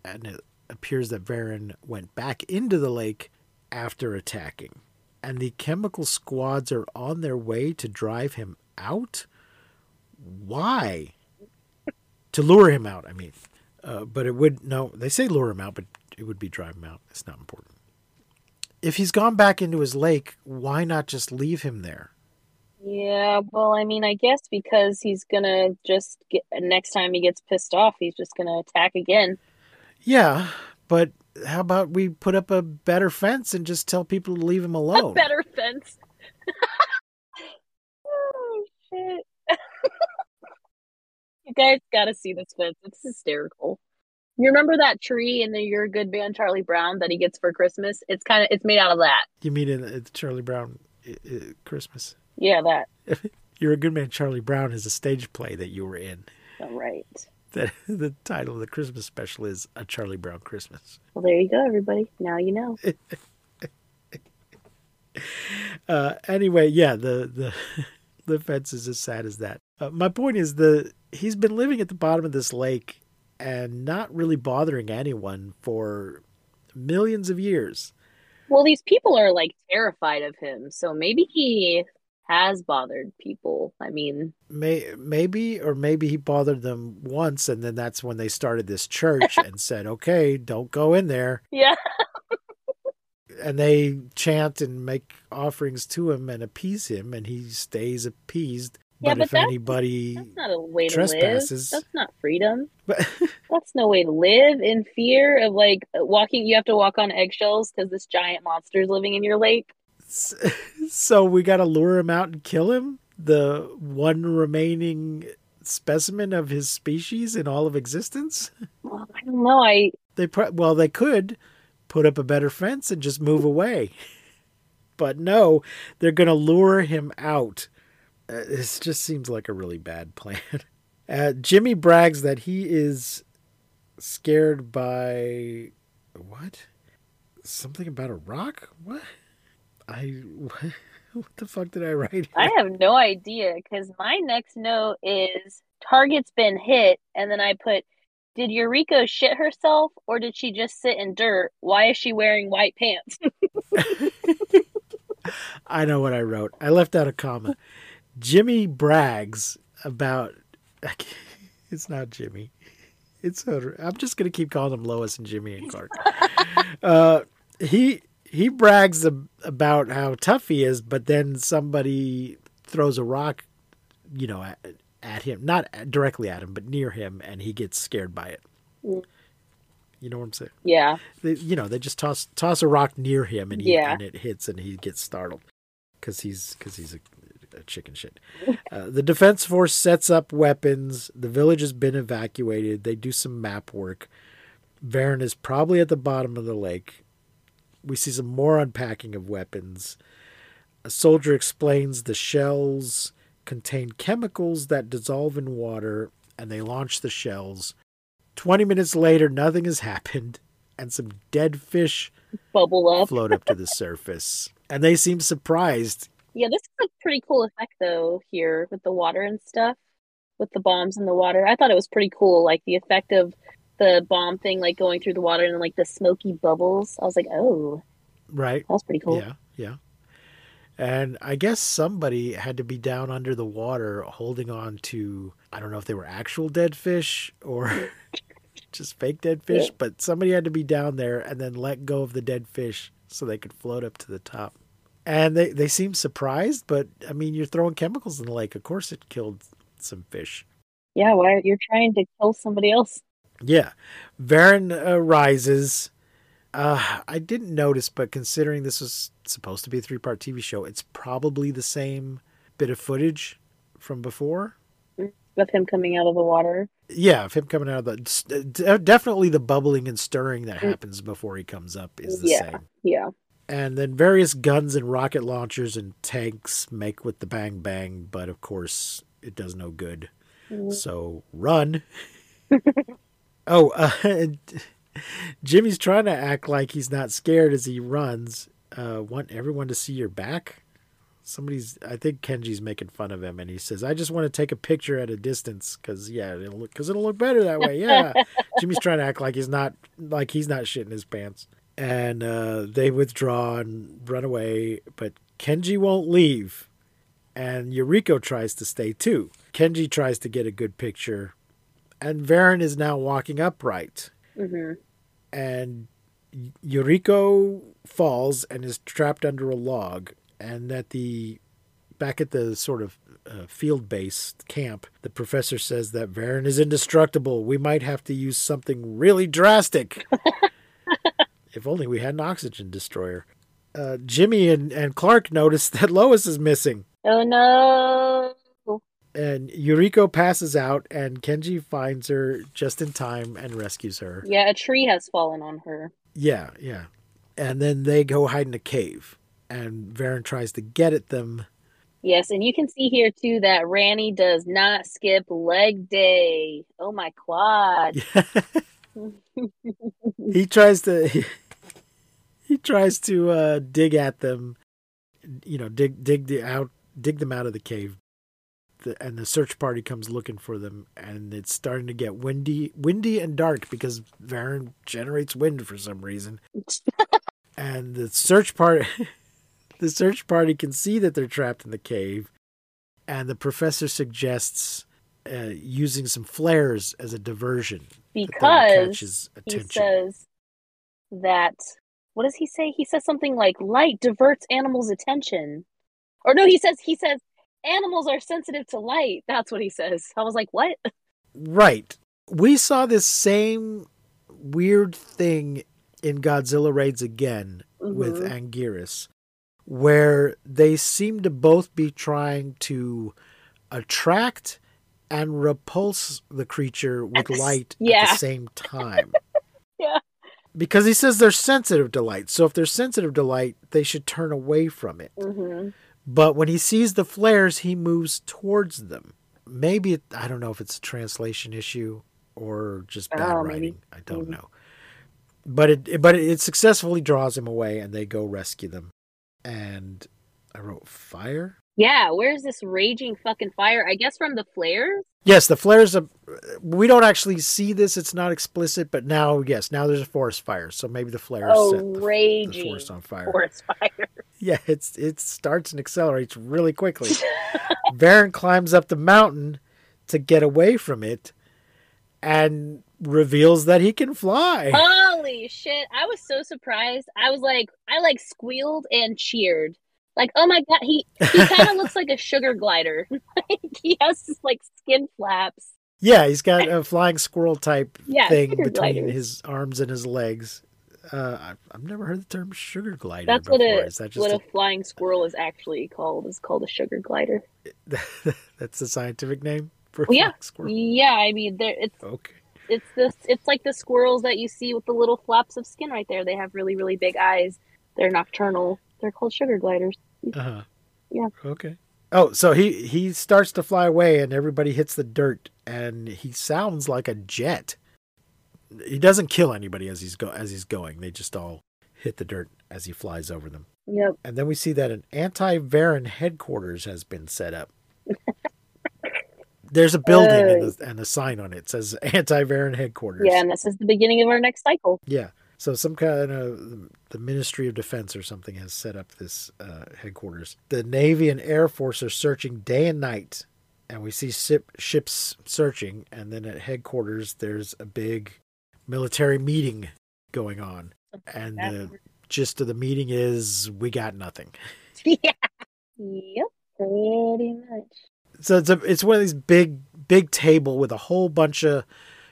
Speaker 4: And it appears that Varan went back into the lake after attacking. And the chemical squads are on their way to drive him out? Why? to lure him out, I mean. Uh, but it would, no, they say lure him out, but it would be drive him out. It's not important. If he's gone back into his lake, why not just leave him there?
Speaker 5: Yeah, well, I mean, I guess because he's gonna just get next time he gets pissed off, he's just gonna attack again.
Speaker 4: Yeah, but how about we put up a better fence and just tell people to leave him alone?
Speaker 5: A better fence. oh shit. you guys gotta see this fence. It's hysterical. You remember that tree in the You're a Good Man Charlie Brown that he gets for Christmas? It's kind of it's made out of that.
Speaker 4: You mean in Charlie Brown Christmas?
Speaker 5: Yeah, that.
Speaker 4: You're a good man. Charlie Brown is a stage play that you were in.
Speaker 5: All right.
Speaker 4: That the title of the Christmas special is A Charlie Brown Christmas.
Speaker 5: Well, there you go, everybody. Now you know.
Speaker 4: Uh, anyway, yeah, the the the fence is as sad as that. Uh, my point is the he's been living at the bottom of this lake and not really bothering anyone for millions of years.
Speaker 5: Well, these people are like terrified of him, so maybe he has bothered people. I mean,
Speaker 4: May, maybe or maybe he bothered them once and then that's when they started this church and said okay don't go in there
Speaker 5: yeah.
Speaker 4: and they chant and make offerings to him and appease him and he stays appeased
Speaker 5: Yeah,
Speaker 4: but,
Speaker 5: but
Speaker 4: if
Speaker 5: that's-
Speaker 4: anybody
Speaker 5: That's not a way to
Speaker 4: Trespasses.
Speaker 5: live. That's not freedom.
Speaker 4: but
Speaker 5: That's no way to live in fear of like walking. You have to walk on eggshells because this giant monster is living in your lake.
Speaker 4: So we got to lure him out and kill him, the one remaining specimen of his species in all of existence.
Speaker 5: Well, I don't know. I
Speaker 4: They pro- well, they could put up a better fence and just move away, but no, they're going to lure him out. Uh, this just seems like a really bad plan. Uh, Jimmy brags that he is scared by what? Something about a rock? What? I what, what the fuck did I write? here?
Speaker 5: I have no idea because my next note is target's been hit, and then I put, did Eureka shit herself or did she just sit in dirt? Why is she wearing white pants?
Speaker 4: I know what I wrote. I left out a comma. Jimmy brags about. It's not Jimmy. It's I'm just gonna keep calling him Lois and Jimmy and Clark. uh, he he brags ab- about how tough he is, but then somebody throws a rock, you know, at, at him, not directly at him, but near him, and he gets scared by it.
Speaker 5: Mm.
Speaker 4: You know what I'm saying?
Speaker 5: yeah,
Speaker 4: They, you know, they just toss toss a rock near him, and he,
Speaker 5: Yeah.
Speaker 4: and it hits, and he gets startled because he's because he's a, a chicken shit. Uh, the defense force sets up weapons. The village has been evacuated. They do some map work. Varan is probably at the bottom of the lake. We see some more unpacking of weapons. A soldier explains the shells contain chemicals that dissolve in water, and they launch the shells. 20 minutes later, nothing has happened, and some dead fish
Speaker 5: bubble up.
Speaker 4: float up to the surface. And they seem surprised.
Speaker 5: Yeah, this is a pretty cool effect though here with the water and stuff, with the bombs in the water. I thought it was pretty cool, like the effect of the bomb thing like going through the water and like the smoky bubbles. I was like, oh,
Speaker 4: Right?
Speaker 5: that was pretty cool.
Speaker 4: Yeah, yeah. And I guess somebody had to be down under the water holding on to, I don't know if they were actual dead fish or just fake dead fish,
Speaker 5: Yeah.
Speaker 4: but somebody had to be down there and then let go of the dead fish so they could float up to the top. And they, they seem surprised, but I mean, you're throwing chemicals in the lake. Of course, it killed some fish.
Speaker 5: Yeah, why you're trying to kill somebody else?
Speaker 4: Yeah. Varan uh, rises. Uh, I didn't notice, but considering this was supposed to be a three part TV show, it's probably the same bit of footage from before.
Speaker 5: With him coming out of the water.
Speaker 4: Yeah, of him coming out of the. Definitely the bubbling and stirring that
Speaker 5: Mm.
Speaker 4: happens before he comes up is the
Speaker 5: Yeah.
Speaker 4: same.
Speaker 5: Yeah.
Speaker 4: And then various guns and rocket launchers and tanks make with the bang bang, but of course it does no good.
Speaker 5: Mm.
Speaker 4: So run. oh, uh, Jimmy's trying to act like he's not scared as he runs. Uh, want everyone to see your back. Somebody's, I think Kenji's making fun of him, and he says, "I just want to take a picture at a distance, because yeah, it'll look, because it'll look better that way." Yeah, Jimmy's trying to act like he's not, like he's not shitting his pants, and uh, they withdraw and run away, but Kenji won't leave, and Yuriko tries to stay too. Kenji tries to get a good picture, and Varan is now walking upright,
Speaker 5: hmm
Speaker 4: and Yuriko falls and is trapped under a log, and at the back at the sort of uh, field base camp, the professor says that Varan is indestructible. We might have to use something really drastic. if only we had an oxygen destroyer. Uh, Jimmy and, and Clark notice that Lois is missing.
Speaker 5: Oh no.
Speaker 4: And Yuriko passes out, and Kenji finds her just in time and rescues her.
Speaker 5: Yeah, a tree has fallen on her.
Speaker 4: Yeah, yeah. And then they go hide in a cave, and Varan tries to get at them.
Speaker 5: Yes, and you can see here too that Ranny does not skip leg day. Oh my quad.
Speaker 4: he tries to he, he tries to uh, dig at them, you know, dig dig the out dig them out of the cave. The, and the search party comes looking for them, and it's starting to get windy, windy and dark because Varan generates wind for some reason. and the search party the search party can see that they're trapped in the cave and the professor suggests uh, using some flares as a diversion
Speaker 5: because he says that what does he say? He says something like light diverts animals' attention. Or no, he says he says animals are sensitive to light. That's what he says. I was like, what?
Speaker 4: Right. We saw this same weird thing in Godzilla Raids again with
Speaker 5: Mhm.
Speaker 4: Anguirus, where they seem to both be trying to attract and repulse the creature with light at the same time.
Speaker 5: Yeah.
Speaker 4: Because he says they're sensitive to light. So if they're sensitive to light, they should turn away from it.
Speaker 5: hmm
Speaker 4: But when he sees the flares, he moves towards them. Maybe it, I don't know if it's a translation issue or just bad
Speaker 5: oh, maybe.
Speaker 4: writing. I don't
Speaker 5: Maybe.
Speaker 4: know. But it- but it successfully draws him away, and they go rescue them. And I wrote fire.
Speaker 5: Yeah, where's this raging fucking fire? I guess from the flares?
Speaker 4: Yes, the flares. Of, we don't actually see this; it's not explicit. But now, yes, now there's a forest fire, so maybe the flares
Speaker 5: Oh,
Speaker 4: set the, the
Speaker 5: raging
Speaker 4: forest on fire.
Speaker 5: forest fire.
Speaker 4: Yeah, it's it starts and accelerates really quickly. Varan climbs up the mountain to get away from it and reveals that he can fly.
Speaker 5: Holy shit. I was so surprised. I was like, I like squealed and cheered. Like, oh my god, he he kind of looks like a sugar glider. he has this, like skin flaps.
Speaker 4: Yeah, he's got a flying squirrel type
Speaker 5: Yeah,
Speaker 4: thing between
Speaker 5: gliders.
Speaker 4: his arms and his legs. Uh, I've, I've never heard the term sugar glider
Speaker 5: That's
Speaker 4: before.
Speaker 5: what a
Speaker 4: Is that
Speaker 5: what
Speaker 4: just
Speaker 5: a flying squirrel is actually called. Is called a sugar glider.
Speaker 4: that's the scientific name for
Speaker 5: Well, yeah.
Speaker 4: squirrel?
Speaker 5: Yeah, I mean, there it's
Speaker 4: Okay.
Speaker 5: it's this it's like the squirrels that you see with the little flaps of skin right there. They have really really big eyes. They're nocturnal. They're called sugar gliders.
Speaker 4: Uh-huh.
Speaker 5: Yeah.
Speaker 4: Okay. Oh, so he he starts to fly away and everybody hits the dirt and he sounds like a jet. He doesn't kill anybody as he's go as he's going. They just all hit the dirt as he flies over them.
Speaker 5: Yep.
Speaker 4: And then we see that an anti-Varan headquarters has been set up. There's a building and, a, and a sign on it. It says anti-Varan headquarters.
Speaker 5: Yeah, and this is the beginning of our next cycle.
Speaker 4: Yeah. So some kind of the Ministry of Defense or something has set up this uh, headquarters. The Navy and Air Force are searching day and night, and we see ship, ships searching. And then at headquarters, there's a big military meeting going on, and the gist of the meeting is we got nothing.
Speaker 5: yeah. Yep. Pretty much.
Speaker 4: So it's a, it's one of these big big table with a whole bunch of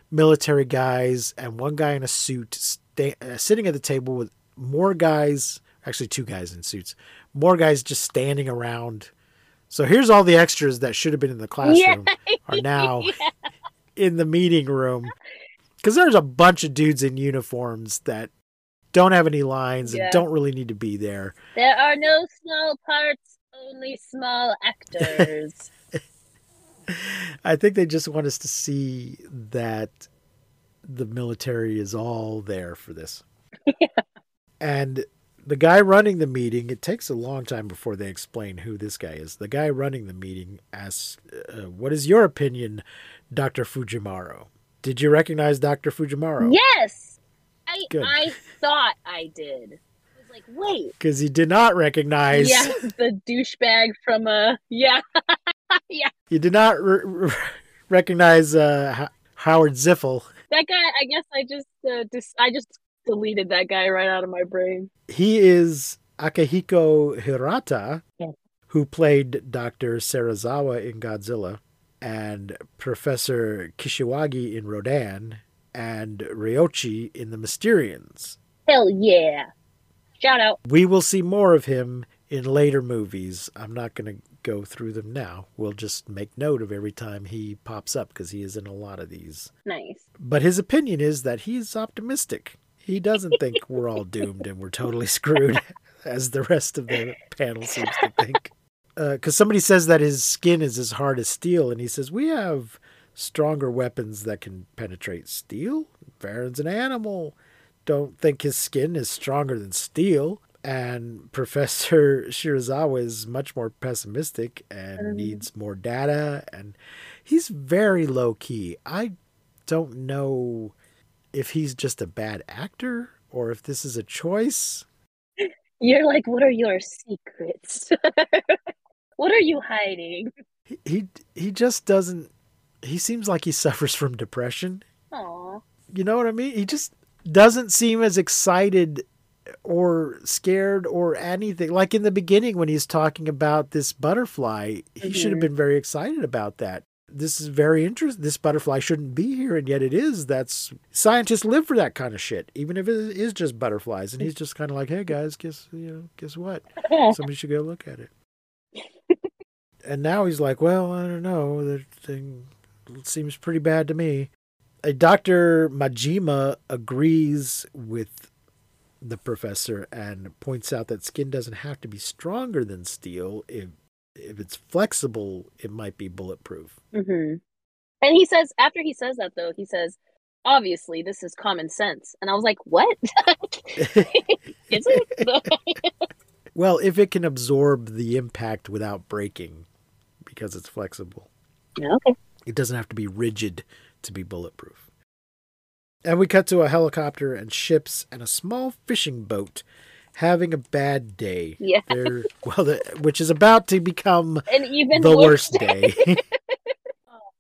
Speaker 4: military guys and one guy in a suit sta- uh, sitting at the table with more guys, actually two guys in suits, more guys just standing around. So here's all the extras that should have been in the classroom are now in the meeting room because there's a bunch of dudes in uniforms that don't have any lines
Speaker 5: Yeah.
Speaker 4: and don't really need to be there.
Speaker 5: There are no small parts, only small actors.
Speaker 4: I think they just want us to see that the military is all there for this. And the guy running the meeting, it takes a long time before they explain who this guy is. The guy running the meeting asks, uh, What is your opinion, Dr. Fujimura? Did you recognize Dr. Fujimura?
Speaker 5: yes, I
Speaker 4: Good.
Speaker 5: I thought I did. I was like, wait,
Speaker 4: Because he did not recognize,
Speaker 5: yeah, the douchebag from uh, yeah,
Speaker 4: yeah. You did not re- re- recognize uh, Ho- Howard Ziffel.
Speaker 5: That guy. I guess I just uh, dis- I just deleted that guy right out of my brain.
Speaker 4: He is Akihiko Hirata,
Speaker 5: Yeah.
Speaker 4: who played Dr. Serizawa in Godzilla, and Professor Kashiwagi in Rodan, and Ryoichi in The Mysterians.
Speaker 5: Hell yeah! Shout out.
Speaker 4: We will see more of him in later movies. I'm not going to go through them now. We'll just make note of every time he pops up because he is in a lot of these.
Speaker 5: Nice.
Speaker 4: But his opinion is that he's optimistic. He doesn't think we're all doomed and we're totally screwed, as the rest of the panel seems to think. Uh, because somebody says that his skin is as hard as steel, and he says, We have stronger weapons that can penetrate steel. Varan's an animal. Don't think his skin is stronger than steel. And Professor Shirazawa is much more pessimistic and
Speaker 5: Mhm.
Speaker 4: needs more data. And he's very low key. I don't know if he's just a bad actor or if this is a choice.
Speaker 5: You're like, what are your secrets? what are you hiding?
Speaker 4: He, he he just doesn't he seems like he suffers from depression.
Speaker 5: Aw.
Speaker 4: You know what I mean? He just doesn't seem as excited or scared or anything. Like in the beginning when he's talking about this butterfly, he should have
Speaker 5: Mhm.
Speaker 4: been very excited about that. This is very interesting. This butterfly shouldn't be here, and yet it is. That's scientists live for that kind of shit, even if it is just butterflies. And he's just kind of like, "Hey guys, guess you know, guess what? Somebody should go look at it." and now he's like, "Well, I don't know. The thing seems pretty bad to me." Uh, Dr. Majima agrees with the professor and points out that skin doesn't have to be stronger than steel. If if it's flexible, it might be bulletproof.
Speaker 5: hmm And he says, after he says that, though, he says, obviously, this is common sense. And I was like, what? is it?
Speaker 4: Well, if it can absorb the impact without breaking because it's flexible.
Speaker 5: okay.
Speaker 4: It doesn't have to be rigid to be bulletproof. And we cut to a helicopter and ships and a small fishing boat having a bad day.
Speaker 5: Yeah.
Speaker 4: They're, well, the, which is about to become
Speaker 5: And even
Speaker 4: the worst day.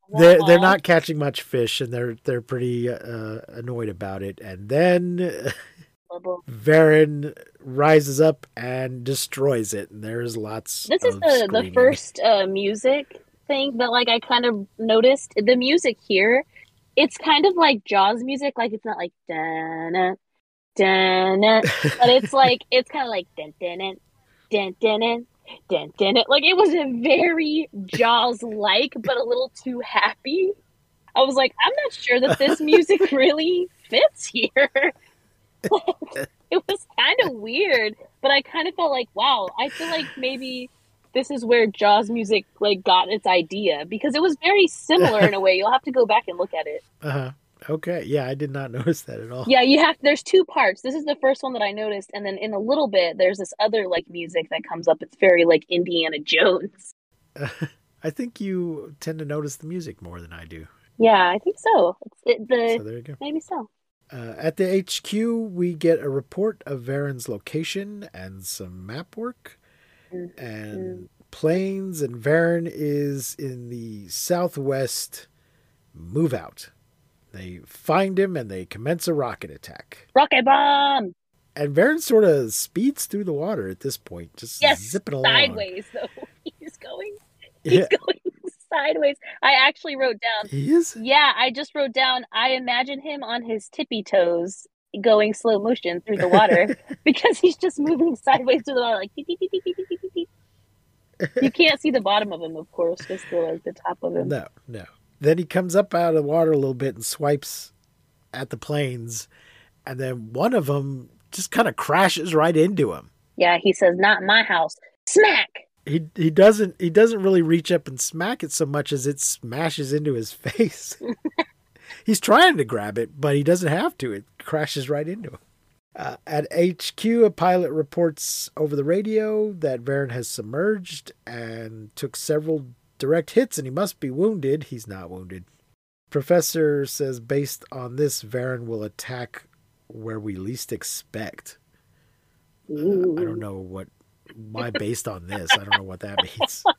Speaker 4: they're they're not catching much fish, and they're they're pretty uh, annoyed about it. And then Varan rises up and destroys it, and there's lots.
Speaker 5: This is the, the first uh, music thing that like I kind of noticed. The music here, it's kind of like Jaws music. Like it's not like da na da na, but it's like it's kind of like da na da dun dun dun da na, like it was a very jaws like but a little too happy i was like i'm not sure that this music really fits here it was kind of weird but i kind of felt like wow i feel like maybe this is where Jaws music like got its idea because it was very similar in a way. You'll have to go back and look at it.
Speaker 4: Uh-huh. Okay, yeah, I did not notice that at all.
Speaker 5: Yeah, you have. There's two parts. This is the first one that I noticed, and then in a little bit, there's this other like music that comes up. It's very like Indiana Jones.
Speaker 4: I think you tend to notice the music more than I do.
Speaker 5: Yeah, I think so. It, the
Speaker 4: So there you go.
Speaker 5: maybe so.
Speaker 4: Uh, at the HQ, we get a report of Varan's location and some map work.
Speaker 5: Mm-hmm.
Speaker 4: And planes, and Varan is in the southwest move out. They find him and they commence a rocket attack.
Speaker 5: Rocket bomb.
Speaker 4: And Varan sort of speeds through the water at this point, just
Speaker 5: Yes,
Speaker 4: zipping along.
Speaker 5: sideways though. He's going. He's
Speaker 4: Yeah,
Speaker 5: going sideways. I actually wrote down.
Speaker 4: he is.
Speaker 5: Yeah, I just wrote down. I imagine him on his tippy toes, going slow motion through the water because he's just moving sideways through the water, like beep, beep, beep, beep, beep, beep, beep, beep. You can't see the bottom of him, of course, just the like the top of him.
Speaker 4: No, no. Then he comes up out of the water a little bit and swipes at the planes, and then one of them just kind of crashes right into him.
Speaker 5: Yeah, he says, "Not my house." Smack.
Speaker 4: He he doesn't he doesn't really reach up and smack it so much as it smashes into his face. He's trying to grab it, but he doesn't have to. It crashes right into him. Uh, at HQ, a pilot reports over the radio that Varan has submerged and took several direct hits, and he must be wounded. He's not wounded. Professor says, based on this, Varan will attack where we least expect. I don't know what my based on this. I don't know what that means.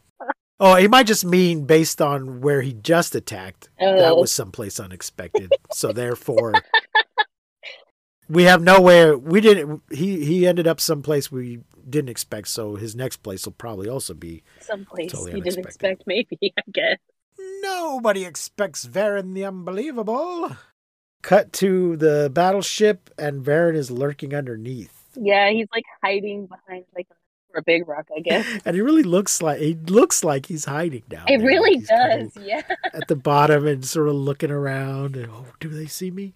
Speaker 4: Oh, he might just mean based on where he just attacked. That
Speaker 5: Oh.
Speaker 4: was someplace unexpected. so therefore we have nowhere we didn't he he ended up someplace we didn't expect, so his next place will probably also be
Speaker 5: Someplace
Speaker 4: Totally
Speaker 5: you didn't expect, maybe. I guess.
Speaker 4: Nobody expects Varan the Unbelievable. Cut to the battleship and Varan is lurking underneath.
Speaker 5: Yeah, he's like hiding behind like a big rock, I guess.
Speaker 4: And he really looks like he looks like he's hiding down.
Speaker 5: It
Speaker 4: there.
Speaker 5: really
Speaker 4: He's kind of
Speaker 5: does. Yeah,
Speaker 4: At the bottom and sort of looking around and oh, do they see me?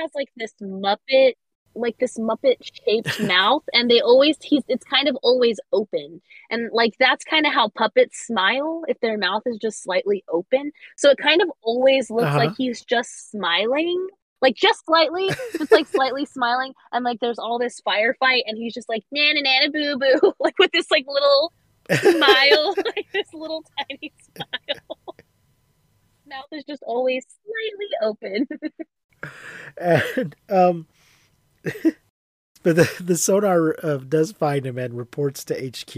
Speaker 5: Has like this Muppet, like this Muppet shaped mouth, and they always he's it's kind of always open, and like that's kind of how puppets smile if their mouth is just slightly open. So it kind of always looks
Speaker 4: Uh-huh.
Speaker 5: like he's just smiling. Like just slightly, just like slightly smiling, and like there's all this firefight, and he's just like nana nana boo boo, like with this like little smile, like this little tiny smile. Mouth is just always slightly open.
Speaker 4: And um but the, the sonar uh, does find him and reports to HQ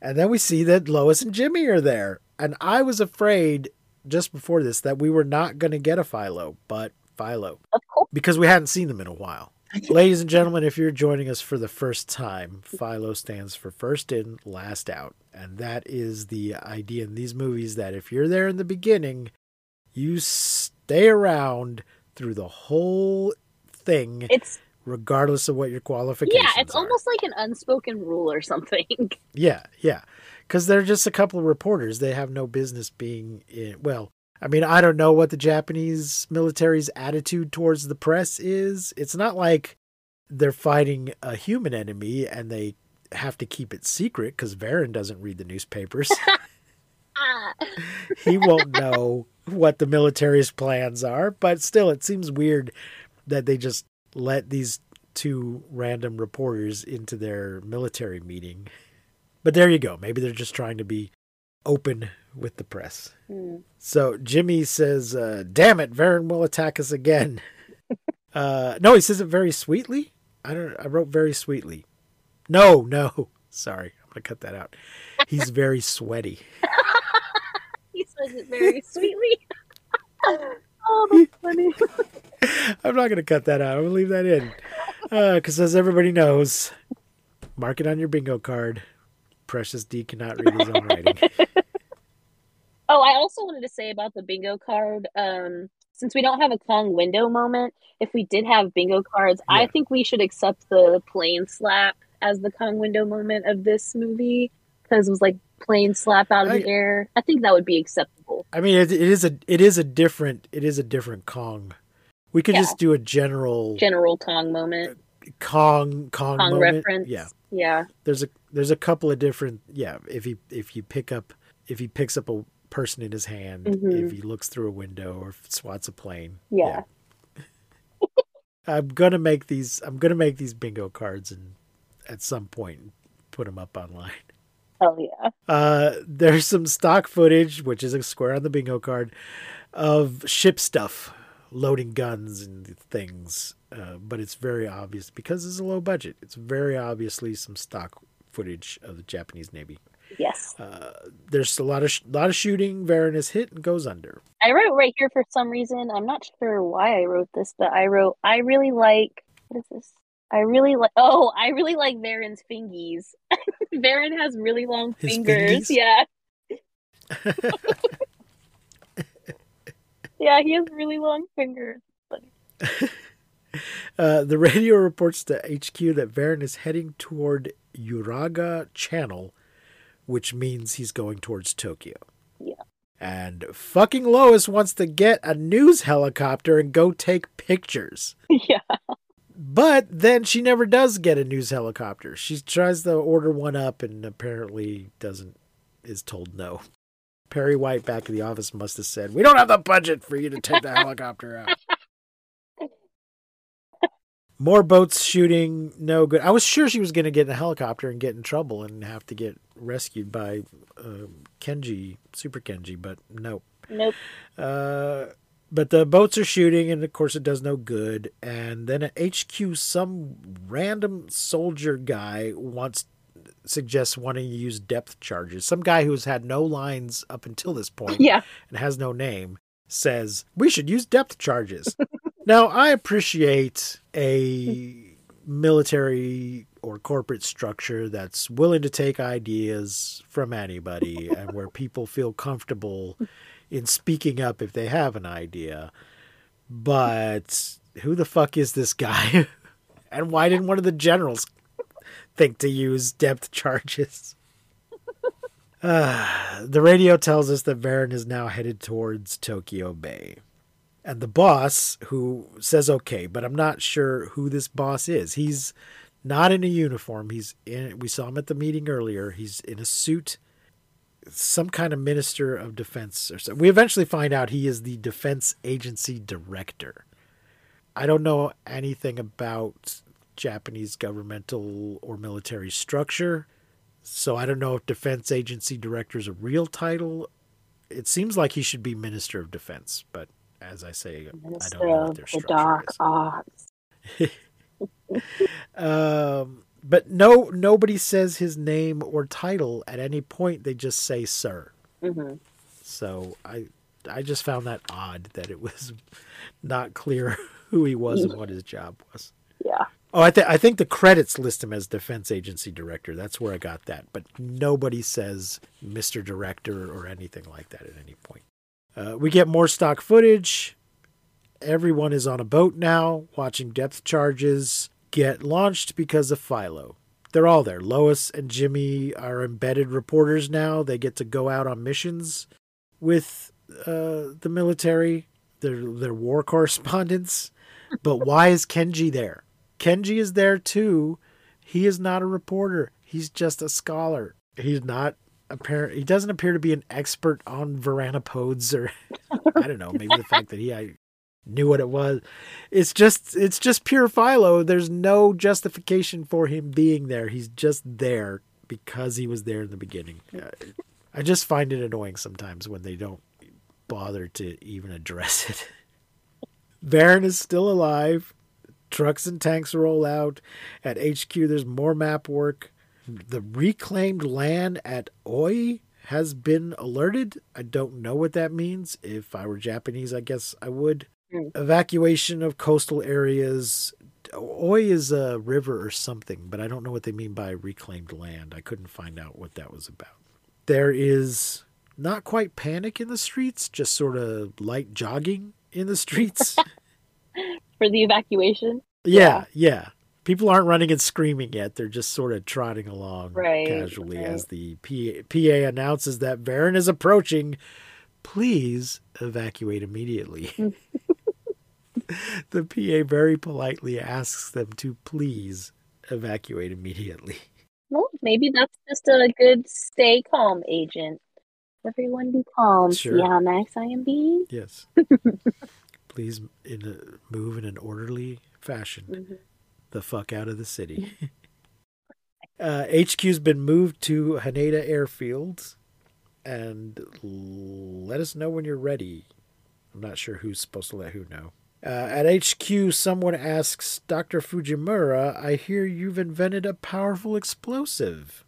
Speaker 4: and then we see that Lois and Jimmy are there and I was afraid just before this that we were not going to get a Philo but Philo
Speaker 5: Of course.
Speaker 4: because we hadn't seen them in a while Ladies and gentlemen, if you're joining us for the first time, Philo stands for first in, last out. And that is the idea in these movies that if you're there in the beginning, you stay around through the whole thing,
Speaker 5: It's
Speaker 4: regardless of what your qualifications
Speaker 5: yeah, it's
Speaker 4: are.
Speaker 5: almost like an unspoken rule or something.
Speaker 4: Yeah, yeah. Because they're just a couple of reporters. They have no business being in. Well, I mean, I don't know what the Japanese military's attitude towards the press is. It's not like they're fighting a human enemy and they have to keep it secret because Varan doesn't read the newspapers. He won't know what the military's plans are. But still, it seems weird that they just let these two random reporters into their military meeting. But there you go. Maybe they're just trying to be open with the press.
Speaker 5: Hmm.
Speaker 4: So Jimmy says, uh, "Damn it, Varan will attack us again." uh, no, he says it very sweetly. I don't. I wrote very sweetly. No, no. Sorry, I'm gonna cut that out. He's very sweaty.
Speaker 5: he says it very sweetly. oh, that's funny.
Speaker 4: I'm not gonna cut that out. I'm gonna leave that in because, as everybody knows, mark it on your bingo card. Precious D cannot read his own writing.
Speaker 5: Oh, I also wanted to say about the bingo card. Um, since we don't have a Kong window moment, if we did have bingo cards, I think we should accept the plane slap as the Kong window moment of this movie because it was like plane slap out of the air. I think that would be acceptable.
Speaker 4: I mean, it, it is a it is a different it is a different Kong. We could
Speaker 5: Yeah.
Speaker 4: just do a general
Speaker 5: General Kong moment,
Speaker 4: Kong Kong,
Speaker 5: Kong
Speaker 4: moment.
Speaker 5: reference.
Speaker 4: Yeah,
Speaker 5: yeah,
Speaker 4: there's a there's a couple of different yeah. If he if you pick up if he picks up a person in his hand,
Speaker 5: Mhm.
Speaker 4: if he looks through a window or swats a plane,
Speaker 5: yeah.
Speaker 4: I'm gonna make these. I'm gonna make these bingo cards and at some point put them up online.
Speaker 5: Oh yeah.
Speaker 4: Uh, there's some stock footage, which is a square on the bingo card, of ship stuff, loading guns and things. Uh, but it's very obvious because it's a low budget. It's very obviously some stock footage of the Japanese Navy.
Speaker 5: Yes.
Speaker 4: There's a lot of sh- lot of shooting. Varan is hit and goes under.
Speaker 5: I wrote right here for some reason. I'm not sure why I wrote this, but I wrote I really like what is this? I really like oh, I really like Varan's fingies. Varan has really long
Speaker 4: His
Speaker 5: fingers.
Speaker 4: fingies?
Speaker 5: Yeah. yeah, he has really long fingers.
Speaker 4: Uh, the radio reports to HQ that Varan is heading toward Uraga Channel, which means he's going towards Tokyo.
Speaker 5: Yeah.
Speaker 4: And fucking Lois wants to get a news helicopter and go take pictures.
Speaker 5: yeah.
Speaker 4: But then she never does get a news helicopter. She tries to order one up and apparently doesn't, is told no. Perry White back in the office must have said, We don't have the budget for you to take the helicopter out. More boats shooting, no good. I was sure she was going to get in a helicopter and get in trouble and have to get rescued by uh, Kenji, Super Kenji, but nope.
Speaker 5: Nope.
Speaker 4: Uh, but the boats are shooting, and of course, it does no good. And then at HQ, some random soldier guy wants suggests wanting to use depth charges. Some guy who's had no lines up until this point
Speaker 5: Yeah.
Speaker 4: and has no name says we should use depth charges. now, I appreciate a military or corporate structure that's willing to take ideas from anybody and where people feel comfortable in speaking up if they have an idea. But who the fuck is this guy? and why didn't one of the generals think to use depth charges? Uh, the radio tells us that Varan is now headed towards Tokyo Bay. And the boss, who says okay, but I'm not sure who this boss is. He's not in a uniform. He's in, we saw him at the meeting earlier. He's in a suit, some kind of minister of defense or so. We eventually find out he is the defense agency director. I don't know anything about Japanese governmental or military structure. So I don't know if defense agency director is a real title. It seems like he should be minister of defense, but as I say, I don't know what their
Speaker 5: the Dark
Speaker 4: is.
Speaker 5: Arts.
Speaker 4: Um, but no, nobody says his name or title at any point. They just say "sir."
Speaker 5: hmm
Speaker 4: So I, I just found that odd that it was not clear who he was and what his job was.
Speaker 5: Yeah.
Speaker 4: Oh, I, th- I think the credits list him as defense agency director. That's where I got that. But nobody says Mr. Director or anything like that at any point. Uh, we get more stock footage. Everyone is on a boat now, watching depth charges get launched because of Philo. They're all there. Lois and Jimmy are embedded reporters now. They get to go out on missions with uh, the military. They're, they're war correspondents. But why is Kenji there? Kenji is there too. He is not a reporter. He's just a scholar. He's not apparent. He doesn't appear to be an expert on Varanopodes or I don't know. Maybe the fact that he I knew what it was. It's just it's just pure Philo. There's no justification for him being there. He's just there because he was there in the beginning. I just find it annoying sometimes when they don't bother to even address it. Varan is still alive. Trucks and tanks roll out. At HQ, there's more map work. The reclaimed land at Oi has been alerted. I don't know what that means. If I were Japanese, I guess I would.
Speaker 5: Hmm.
Speaker 4: Evacuation of coastal areas. Oi is a river or something, but I don't know what they mean by reclaimed land. I couldn't find out what that was about. There is not quite panic in the streets, just sort of light jogging in the streets.
Speaker 5: For the evacuation.
Speaker 4: Yeah, yeah. People aren't running and screaming yet. They're just sort of trotting along
Speaker 5: Right,
Speaker 4: casually
Speaker 5: right.
Speaker 4: as the PA, PA announces that Varan is approaching. Please evacuate immediately. the PA very politely asks them to please evacuate immediately.
Speaker 5: Well, maybe that's just a good stay calm agent. Everyone be calm.
Speaker 4: Sure.
Speaker 5: See how nice I am being?
Speaker 4: Yes. please in a, move in an orderly fashion.
Speaker 5: Mhm.
Speaker 4: the fuck out of the city. uh, HQ's been moved to Haneda Airfield, and let us know when you're ready. I'm not sure who's supposed to let who know. Uh, at HQ, someone asks Dr. Fujimura, I hear you've invented a powerful explosive.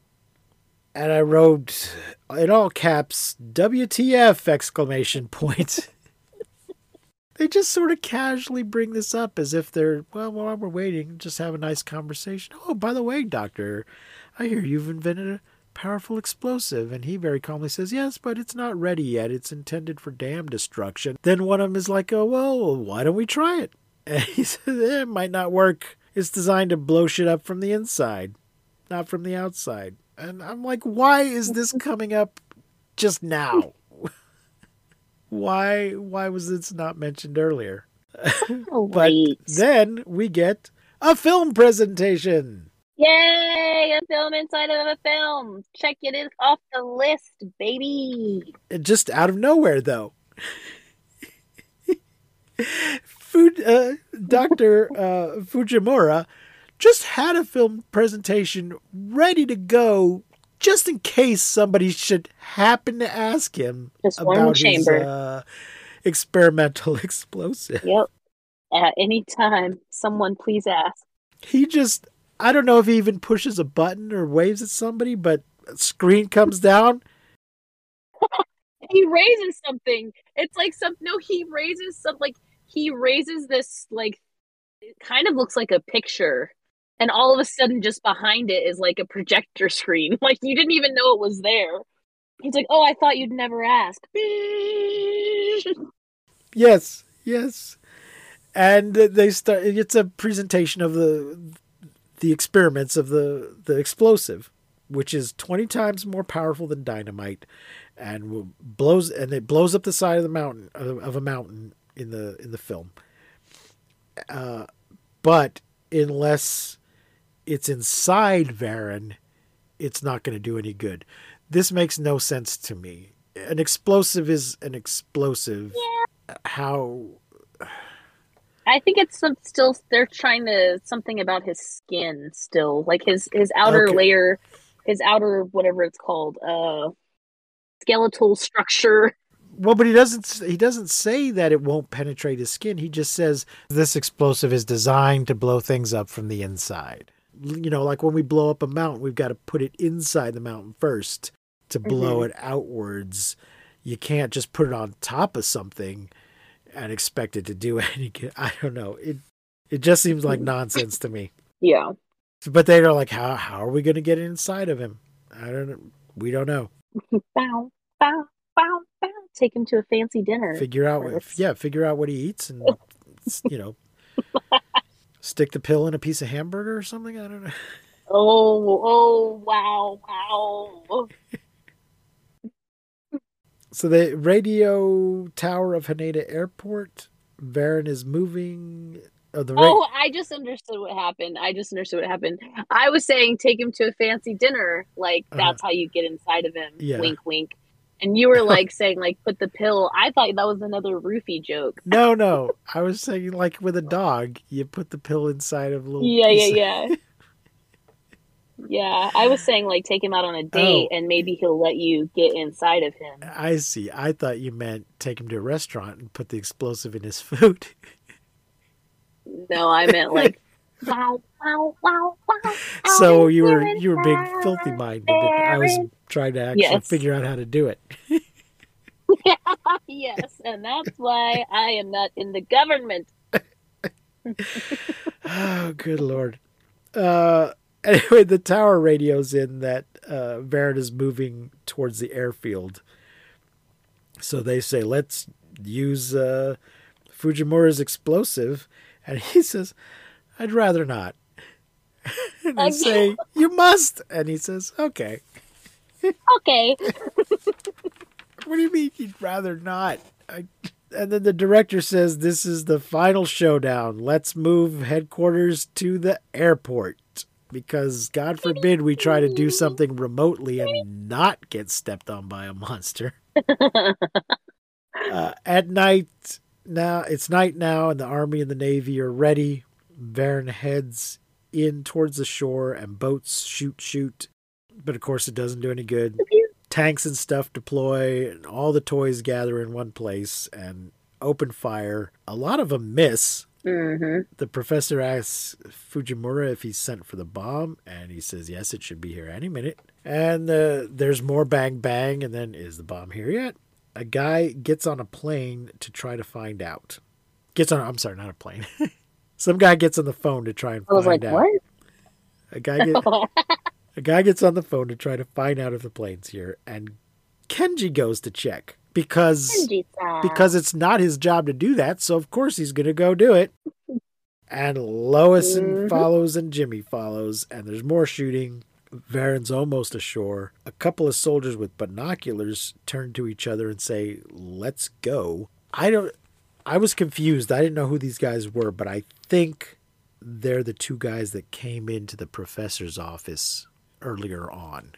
Speaker 4: And I wrote in all caps, WTF! exclamation point. they just sort of casually bring this up as if they're, well, while we're waiting, just have a nice conversation. Oh, by the way, doctor, I hear you've invented a powerful explosive. And he very calmly says, yes, but it's not ready yet. It's intended for dam destruction. Then one of them is like, oh, well, why don't we try it? And he says, eh, it might not work. It's designed to blow shit up from the inside, not from the outside. And I'm like, why is this coming up just now? why why was this not mentioned earlier?
Speaker 5: Oh,
Speaker 4: But then we get a film presentation.
Speaker 5: Yay! A film inside of a film. Check it is off the list, baby.
Speaker 4: Just out of nowhere, though. Food, uh, Dr. Uh, Fujimura just had a film presentation ready to go just in case somebody should happen to ask him
Speaker 5: Just
Speaker 4: about his uh, experimental explosive.
Speaker 5: Yep. At any time, someone please ask.
Speaker 4: he just I don't know if he even pushes a button or waves at somebody, but a screen comes down.
Speaker 5: He raises something. It's like some no, he raises some like he raises this like it kind of looks like a picture. And all of a sudden just behind it is like a projector screen. Like you didn't even know it was there. He's like, Oh, I thought you'd never ask.
Speaker 4: Yes, yes. And they start it's a presentation of the the experiments of the the explosive, which is 20 times more powerful than dynamite and blows and it blows up the side of the mountain of, of a mountain in the in the film. Uh, but unless it's inside Varan, it's not going to do any good. This makes no sense to me. An explosive is an explosive. How
Speaker 5: I think it's some, still they're trying to something about his skin still, like his his outer
Speaker 4: Okay.
Speaker 5: layer, his outer whatever it's called, uh, skeletal structure.
Speaker 4: well, but he doesn't. He doesn't say that it won't penetrate his skin. He just says this explosive is designed to blow things up from the inside. You know, like when we blow up a mountain, we've got to put it inside the mountain first to blow it outwards. You can't just put it on top of something and expect it to do any. I don't know. It It just seems like mm. nonsense to me.
Speaker 5: Yeah.
Speaker 4: But they're like, how how are we going to get inside of him? I don't know. We don't know.
Speaker 5: Bow, bow, bow, bow. Take him to a fancy dinner.
Speaker 4: Figure out what, yeah, figure out what he eats and you know, stick the pill in a piece of hamburger or something. I don't know.
Speaker 5: Oh, oh, wow, wow.
Speaker 4: So the radio tower of Haneda Airport, Varan is moving. Oh, the ra-
Speaker 5: Oh, I just understood what happened. I just understood what happened. I was saying take him to a fancy dinner. Like,
Speaker 4: Uh-huh.
Speaker 5: that's how you get inside of him.
Speaker 4: Yeah.
Speaker 5: Wink, wink. And you were like saying, like, put the pill. I thought that was another roofie joke.
Speaker 4: no, no. I was saying like with a dog, you put the pill inside of little.
Speaker 5: Yeah, yeah, yeah. Yeah, I was saying like take him out on a date
Speaker 4: Oh.
Speaker 5: and maybe he'll let you get inside of him.
Speaker 4: I see. I thought you meant take him to a restaurant and put the explosive in his food.
Speaker 5: No, I meant like wow, wow, wow, wow.
Speaker 4: so you were you were being filthy minded. I was trying to actually
Speaker 5: Yes.
Speaker 4: figure out how to do it.
Speaker 5: yes, and that's why I am not in the government.
Speaker 4: Oh, good lord. Uh, anyway, the tower radios in that uh, Varan is moving towards the airfield. So they say, let's use uh, Fujimura's explosive. And he says, I'd rather not. and they say, You must. And he says, Okay.
Speaker 5: Okay.
Speaker 4: What do you mean you'd rather not? I, and then the director says, This is the final showdown. Let's move headquarters to the airport. Because God forbid we try to do something remotely and not get stepped on by a monster. uh, at night, now it's night now, and the army and the navy are ready. Varan heads in towards the shore, and boats shoot, shoot. But of course, it doesn't do any good tanks and stuff deploy, and all the toys gather in one place and open fire. A lot of them miss.
Speaker 5: Hmm
Speaker 4: The professor asks Fujimura if he's sent for the bomb, and he says, Yes, it should be here any minute. And uh, there's more bang bang, and then, Is the bomb here yet? A guy gets on a plane to try to find out. Gets on, I'm sorry, not a plane. Some guy gets on the phone to try and
Speaker 5: I was
Speaker 4: find
Speaker 5: like,
Speaker 4: out.
Speaker 5: what?
Speaker 4: A guy get, a guy gets on the phone to try to find out if the plane's here, and Kenji goes to check because because it's not his job to do that. So of course he's going to go do it. And Lois
Speaker 5: Mhm.
Speaker 4: follows and Jimmy follows, and there's more shooting. Varan's almost ashore. A couple of soldiers with binoculars turn to each other and say, "Let's go." I don't. I was confused. I didn't know who these guys were, but I think they're the two guys that came into the professor's office earlier on.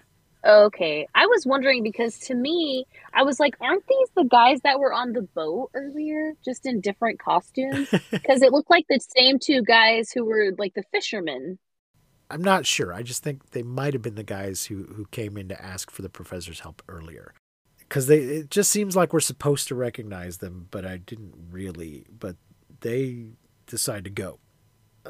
Speaker 5: Okay. I was wondering because to me, I was like, aren't these the guys that were on the boat earlier, just in different costumes? Because it looked like the same two guys who were like the fishermen.
Speaker 4: I'm not sure. I just think they might have been the guys who who came in to ask for the professor's help earlier. Cuz they it just seems like we're supposed to recognize them, but I didn't really, but they decide to go.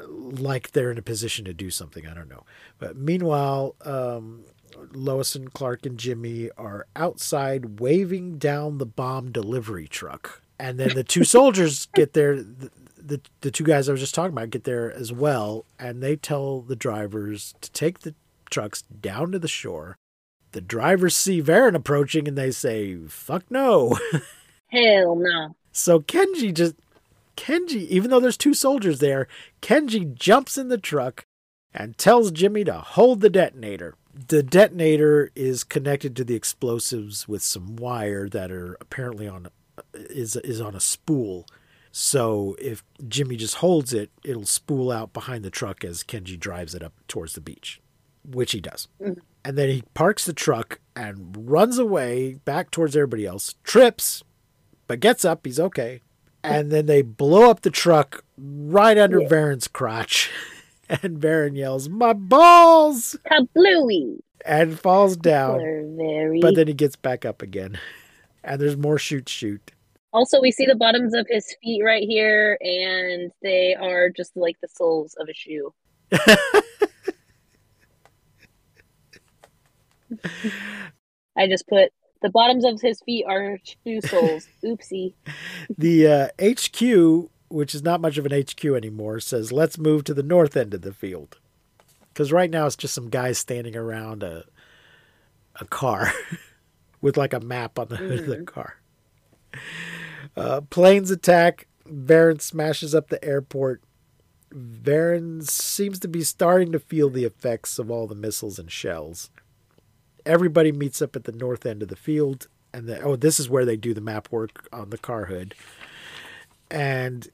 Speaker 4: Like they're in a position to do something, I don't know. But meanwhile, um Lois and Clark and Jimmy are outside waving down the bomb delivery truck. And then the two soldiers get there the, the the two guys I was just talking about get there as well, and they tell the drivers to take the trucks down to the shore. The drivers see Varan approaching and they say, "Fuck no."
Speaker 5: Hell no.
Speaker 4: so Kenji just Kenji, even though there's two soldiers there, Kenji jumps in the truck and tells Jimmy to hold the detonator. The detonator is connected to the explosives with some wire that are apparently on is is on a spool. So if Jimmy just holds it, it'll spool out behind the truck as Kenji drives it up towards the beach, which he does.
Speaker 5: Mhm.
Speaker 4: And then he parks the truck and runs away back towards everybody else, trips, but gets up. He's okay. And then they blow up the truck right under
Speaker 5: Yeah.
Speaker 4: Varan's crotch. And Varan yells, My balls!
Speaker 5: Kablooey.
Speaker 4: And falls down.
Speaker 5: Very.
Speaker 4: But then he gets back up again. And there's more shoot shoot.
Speaker 5: Also, we see the bottoms of his feet right here, and they are just like the soles of a shoe. I just put the bottoms of his feet are shoe soles. Oopsie.
Speaker 4: the uh, HQ which is not much of an HQ anymore, says, let's move to the north end of the field. Because right now it's just some guys standing around a, a car with like a map on the hood of the car. Uh, planes attack. Varan smashes up the airport. Varan seems to be starting to feel the effects of all the missiles and shells. Everybody meets up at the north end of the field, and the, oh, this is where they do the map work on the car hood. And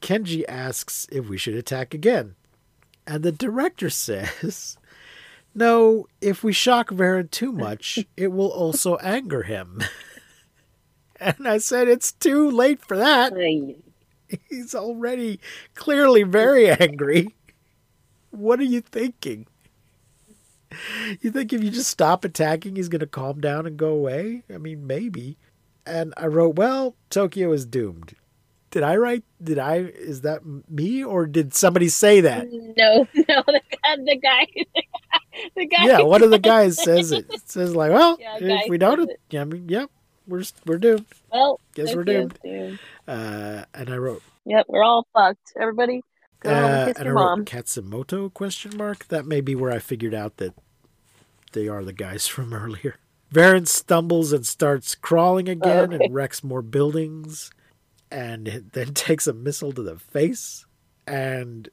Speaker 4: Kenji asks if we should attack again, and the director says, "No, if we shock Varan too much, it will also anger him." and I said, "It's too late for that." He's already clearly very angry. What are you thinking? You think if you just stop attacking, he's going to calm down and go away? I mean, maybe. And I wrote, well, Tokyo is doomed. Did I write? Did I? Is that me or did somebody say that?
Speaker 5: No, no, the guy, the guy, the guy.
Speaker 4: Yeah, one of the guys says it. It says like, well,
Speaker 5: Yeah,
Speaker 4: if we don't,
Speaker 5: it.
Speaker 4: yeah, I mean, yep, we're we're doomed.
Speaker 5: Well,
Speaker 4: Guess we're
Speaker 5: Tokyo's
Speaker 4: doomed. Uh, and I wrote,
Speaker 5: Yep, we're all fucked. Everybody, go home
Speaker 4: Uh,
Speaker 5: and kiss your mom.
Speaker 4: Katsumoto question mark. That may be where I figured out that they are the guys from earlier. Varan stumbles and starts crawling again
Speaker 5: okay.
Speaker 4: and wrecks more buildings, and then takes a missile to the face. And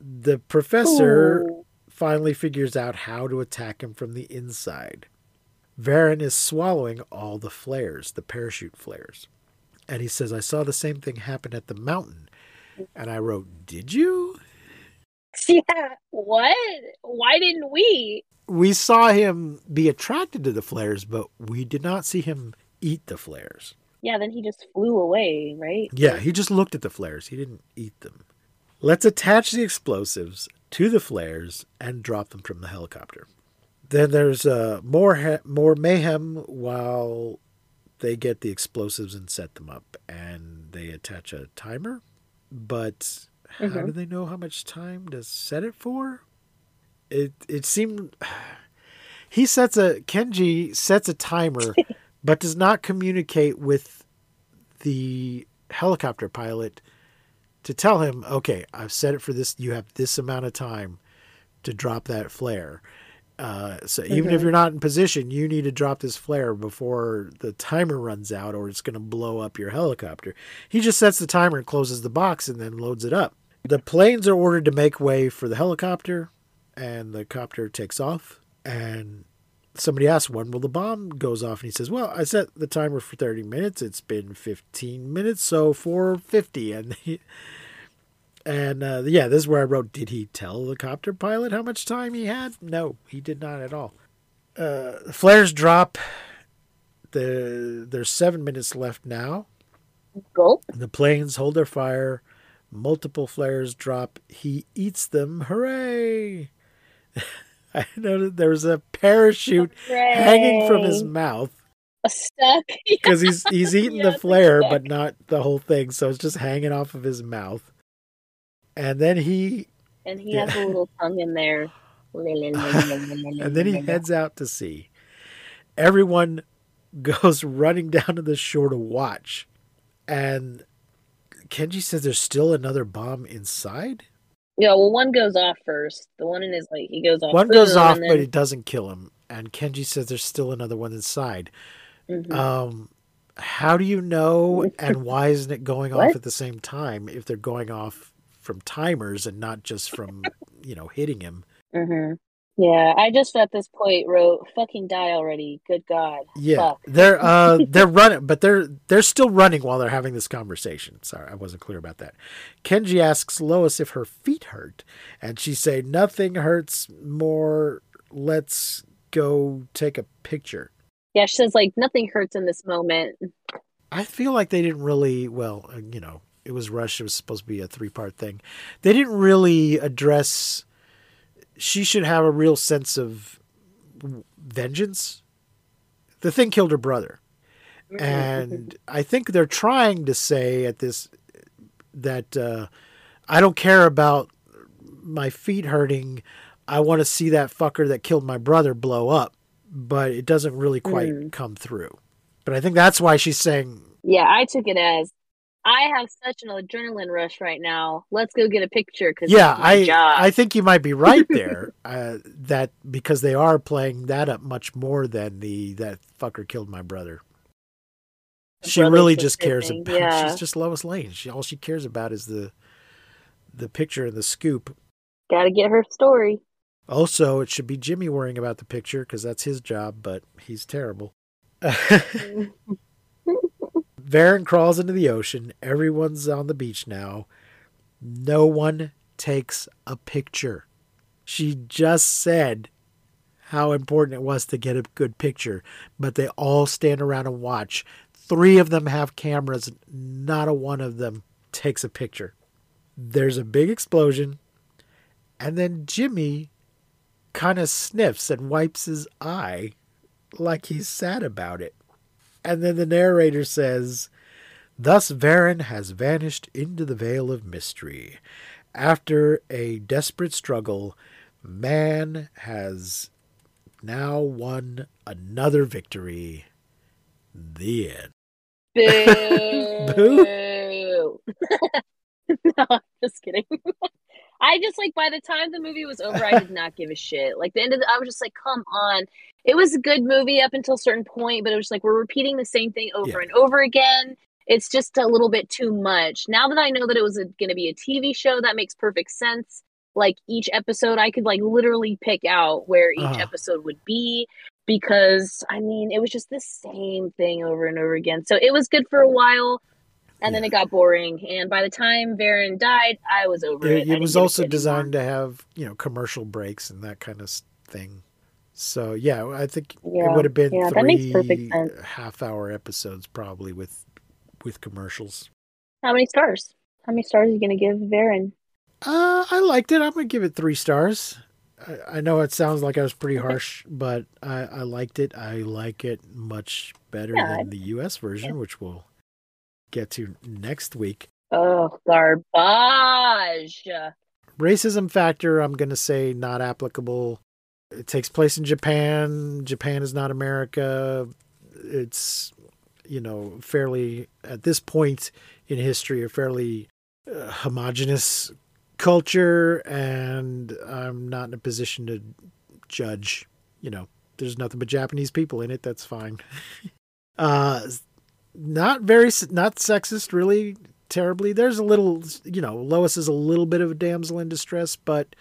Speaker 4: the professor
Speaker 5: Ooh.
Speaker 4: finally figures out how to attack him from the inside. Varan is swallowing all the flares, the parachute flares. And he says, I saw the same thing happen at the mountain. And I wrote, Did you?
Speaker 5: Yeah. What? Why didn't we?
Speaker 4: We saw him be attracted to the flares, but we did not see him eat the flares.
Speaker 5: Yeah, then he just flew away, right?
Speaker 4: Yeah, he just looked at the flares. He didn't eat them. Let's attach the explosives to the flares and drop them from the helicopter. Then there's uh, more ha- more mayhem while they get the explosives and set them up, and they attach a timer. But how
Speaker 5: Mhm.
Speaker 4: do they know how much time to set it for? It it seemed he sets a Kenji sets a timer, but does not communicate with the helicopter pilot to tell him, okay, I've set it for this. You have this amount of time to drop that flare. Uh, so even if you're not in position, you need to drop this flare before the timer runs out, or it's going to blow up your helicopter. He just sets the timer and closes the box, and then loads it up. The planes are ordered to make way for the helicopter, and the copter takes off. And somebody asks when will the bomb goes off, and he says, "Well, I set the timer for 30 minutes. It's been 15 minutes, so 450." And he, and uh, yeah, this is where I wrote, "Did he tell the copter pilot how much time he had?" No, he did not at all. Uh, the flares drop. The there's seven minutes left now.
Speaker 5: Gulp.
Speaker 4: The planes hold their fire. Multiple flares drop. He eats them. Hooray! I noted there was a parachute hanging from his mouth
Speaker 5: stuck.
Speaker 4: because he's he's eating
Speaker 5: Yeah,
Speaker 4: the flare, but not the whole thing. So it's just hanging off of his mouth. And then he
Speaker 5: and he
Speaker 4: Yeah.
Speaker 5: has a little tongue in there.
Speaker 4: and
Speaker 5: and
Speaker 4: then he heads out to sea. Everyone goes running down to the shore to watch, and Kenji says there's still another bomb inside.
Speaker 5: Yeah, well, one goes off first. The one in his like he goes off.
Speaker 4: One goes off,
Speaker 5: and
Speaker 4: but
Speaker 5: then-
Speaker 4: it doesn't kill him. And Kenji says there's still another one inside.
Speaker 5: Mhm.
Speaker 4: Um, how do you know? And why isn't it going off at the same time if they're going off from timers and not just from you know hitting him?
Speaker 5: Mhm. Yeah, I just at this point wrote "fucking die already." Good God.
Speaker 4: Yeah,
Speaker 5: Fuck.
Speaker 4: they're uh they're running, but they're they're still running while they're having this conversation. Sorry, I wasn't clear about that. Kenji asks Lois if her feet hurt, and she say nothing hurts more. Let's go take a picture.
Speaker 5: Yeah, she says like nothing hurts in this moment.
Speaker 4: I feel like they didn't really well, uh, you know, it was rushed. It was supposed to be a three part thing. They didn't really address. She should have a real sense of vengeance. The thing killed her brother. and I think they're trying to say at this that uh, I don't care about my feet hurting. I want to see that fucker that killed my brother blow up, but it doesn't really quite
Speaker 5: Mm.
Speaker 4: come through. But I think that's why she's saying,
Speaker 5: Yeah, I took it as I have such an adrenaline rush right now. Let's go get a picture because
Speaker 4: yeah, I
Speaker 5: job.
Speaker 4: I think you might be right there. uh, that because they are playing that up much more than the that fucker killed my brother. She really just cares
Speaker 5: thing,
Speaker 4: about.
Speaker 5: yeah.
Speaker 4: She's just Lois Lane. She all she cares about is the the picture and the scoop.
Speaker 5: Got to get her story.
Speaker 4: Also, it should be Jimmy worrying about the picture because that's his job, but he's terrible. Varan crawls into the ocean. Everyone's on the beach now. No one takes a picture. She just said how important it was to get a good picture, but they all stand around and watch. Three of them have cameras, not a one of them takes a picture. There's a big explosion, and then Jimmy kind of sniffs and wipes his eye like he's sad about it. And then the narrator says, Thus Varan has vanished into the veil of mystery. After a desperate struggle, man has now won another victory. The end.
Speaker 5: Boo. no, I'm just kidding. I just like by the time the movie was over, I did not give a shit. Like the end of the, I was just like, come on. It was a good movie up until a certain point, but it was like we're repeating the same thing over
Speaker 4: Yeah.
Speaker 5: and over again. It's just a little bit too much. Now that I know that it was going to be a TV show, that makes perfect sense. Like each episode, I could like literally pick out where each
Speaker 4: Uh-huh.
Speaker 5: episode would be because I mean, it was just the same thing over and over again. So it was good for a while. And then it got boring, and by the time Varan died, I was over it.
Speaker 4: It, it was also designed
Speaker 5: anymore.
Speaker 4: to have, you know, commercial breaks and that kind of thing. So, yeah, I think it would have been
Speaker 5: yeah,
Speaker 4: three
Speaker 5: that makes perfect sense.
Speaker 4: half hour episodes probably with with commercials.
Speaker 5: How many stars? How many stars are you gonna give Varan?
Speaker 4: Uh, I liked it. I'm gonna give it three stars. I, I know it sounds like I was pretty harsh, but I, I liked it. I like it much better
Speaker 5: Yeah,
Speaker 4: than the U.S. version, which we'll get to next week.
Speaker 5: Oh, garbage!
Speaker 4: Racism factor, I'm gonna say not applicable. It takes place in Japan. Japan is not America. It's you know fairly at this point in history a fairly uh, homogenous culture, and I'm not in a position to judge. You know, there's nothing but Japanese people in it. That's fine. uh, not very not sexist, really terribly. There's a little, you know, Lois is a little bit of a damsel in distress, but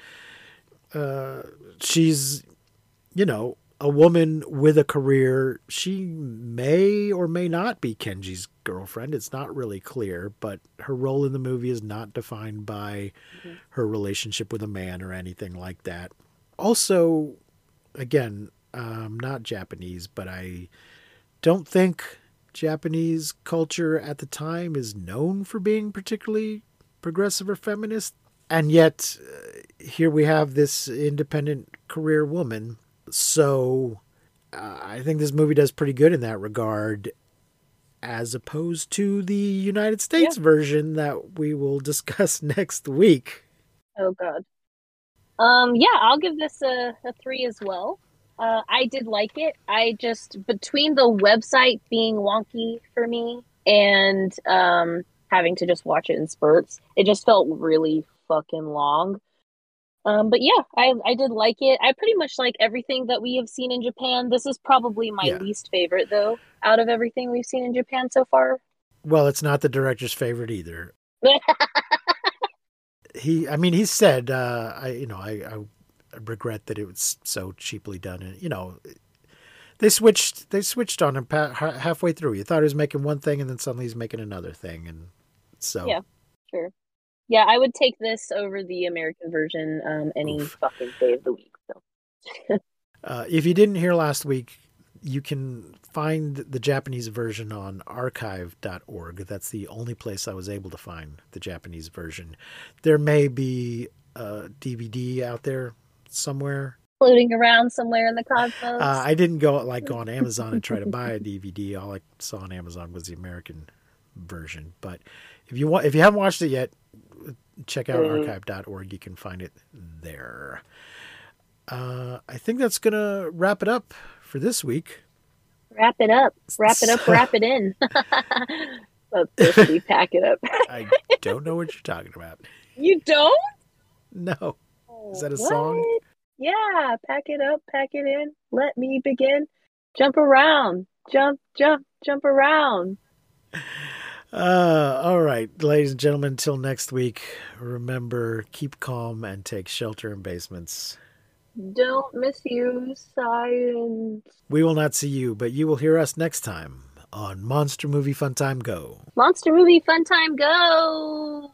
Speaker 4: uh, she's, you know, a woman with a career. She may or may not be Kenji's girlfriend. It's not really clear, but her role in the movie is not defined by
Speaker 5: Mhm.
Speaker 4: her relationship with a man or anything like that. Also, again, I'm not Japanese, but I don't think Japanese culture at the time is known for being particularly progressive or feminist. And yet, uh, here we have this independent career woman. So uh, I think this movie does pretty good in that regard, as opposed to the United States version that we will discuss next week.
Speaker 5: Oh God. Um. Yeah, I'll give this a, a three as well. Uh, I did like it. I just between the website being wonky for me and um having to just watch it in spurts, it just felt really fucking long. Um, but yeah, I I did like it. I pretty much like everything that we have seen in Japan. This is probably my
Speaker 4: Yeah.
Speaker 5: least favorite though, out of everything we've seen in Japan so far.
Speaker 4: Well, it's not the director's favorite either. he i mean he said uh i you know i i regret that it was so cheaply done and you know they switched they switched on him halfway through you thought he was making one thing and then suddenly he's making another thing and so
Speaker 5: Yeah. Sure. Yeah, I would take this over the American version um, any
Speaker 4: Oof.
Speaker 5: fucking day of the week. So
Speaker 4: uh, if you didn't hear last week you can find the japanese version on archive.org that's the only place i was able to find the japanese version there may be a dvd out there somewhere
Speaker 5: floating around somewhere in the cosmos.
Speaker 4: Uh, I didn't go like go on Amazon and try to buy a DVD. All I saw on Amazon was the American version. But if you want, if you haven't watched it yet, check out
Speaker 5: Mhm.
Speaker 4: archive.org. You can find it there. Uh, I think that's gonna wrap it up for this week.
Speaker 5: wrap it up. Wrap it up. Wrap it in. Let's pack it up.
Speaker 4: I don't know what you're talking about.
Speaker 5: you don't?
Speaker 4: No. Is that a
Speaker 5: What?
Speaker 4: song?
Speaker 5: Yeah, pack it up, pack it in. Let me begin. Jump around, jump, jump, jump around.
Speaker 4: Uh, all right, ladies and gentlemen, until next week, remember keep calm and take shelter in basements.
Speaker 5: Don't misuse science.
Speaker 4: We will not see you, but you will hear us next time on Monster Movie Fun Time Go.
Speaker 5: Monster movie fun time go.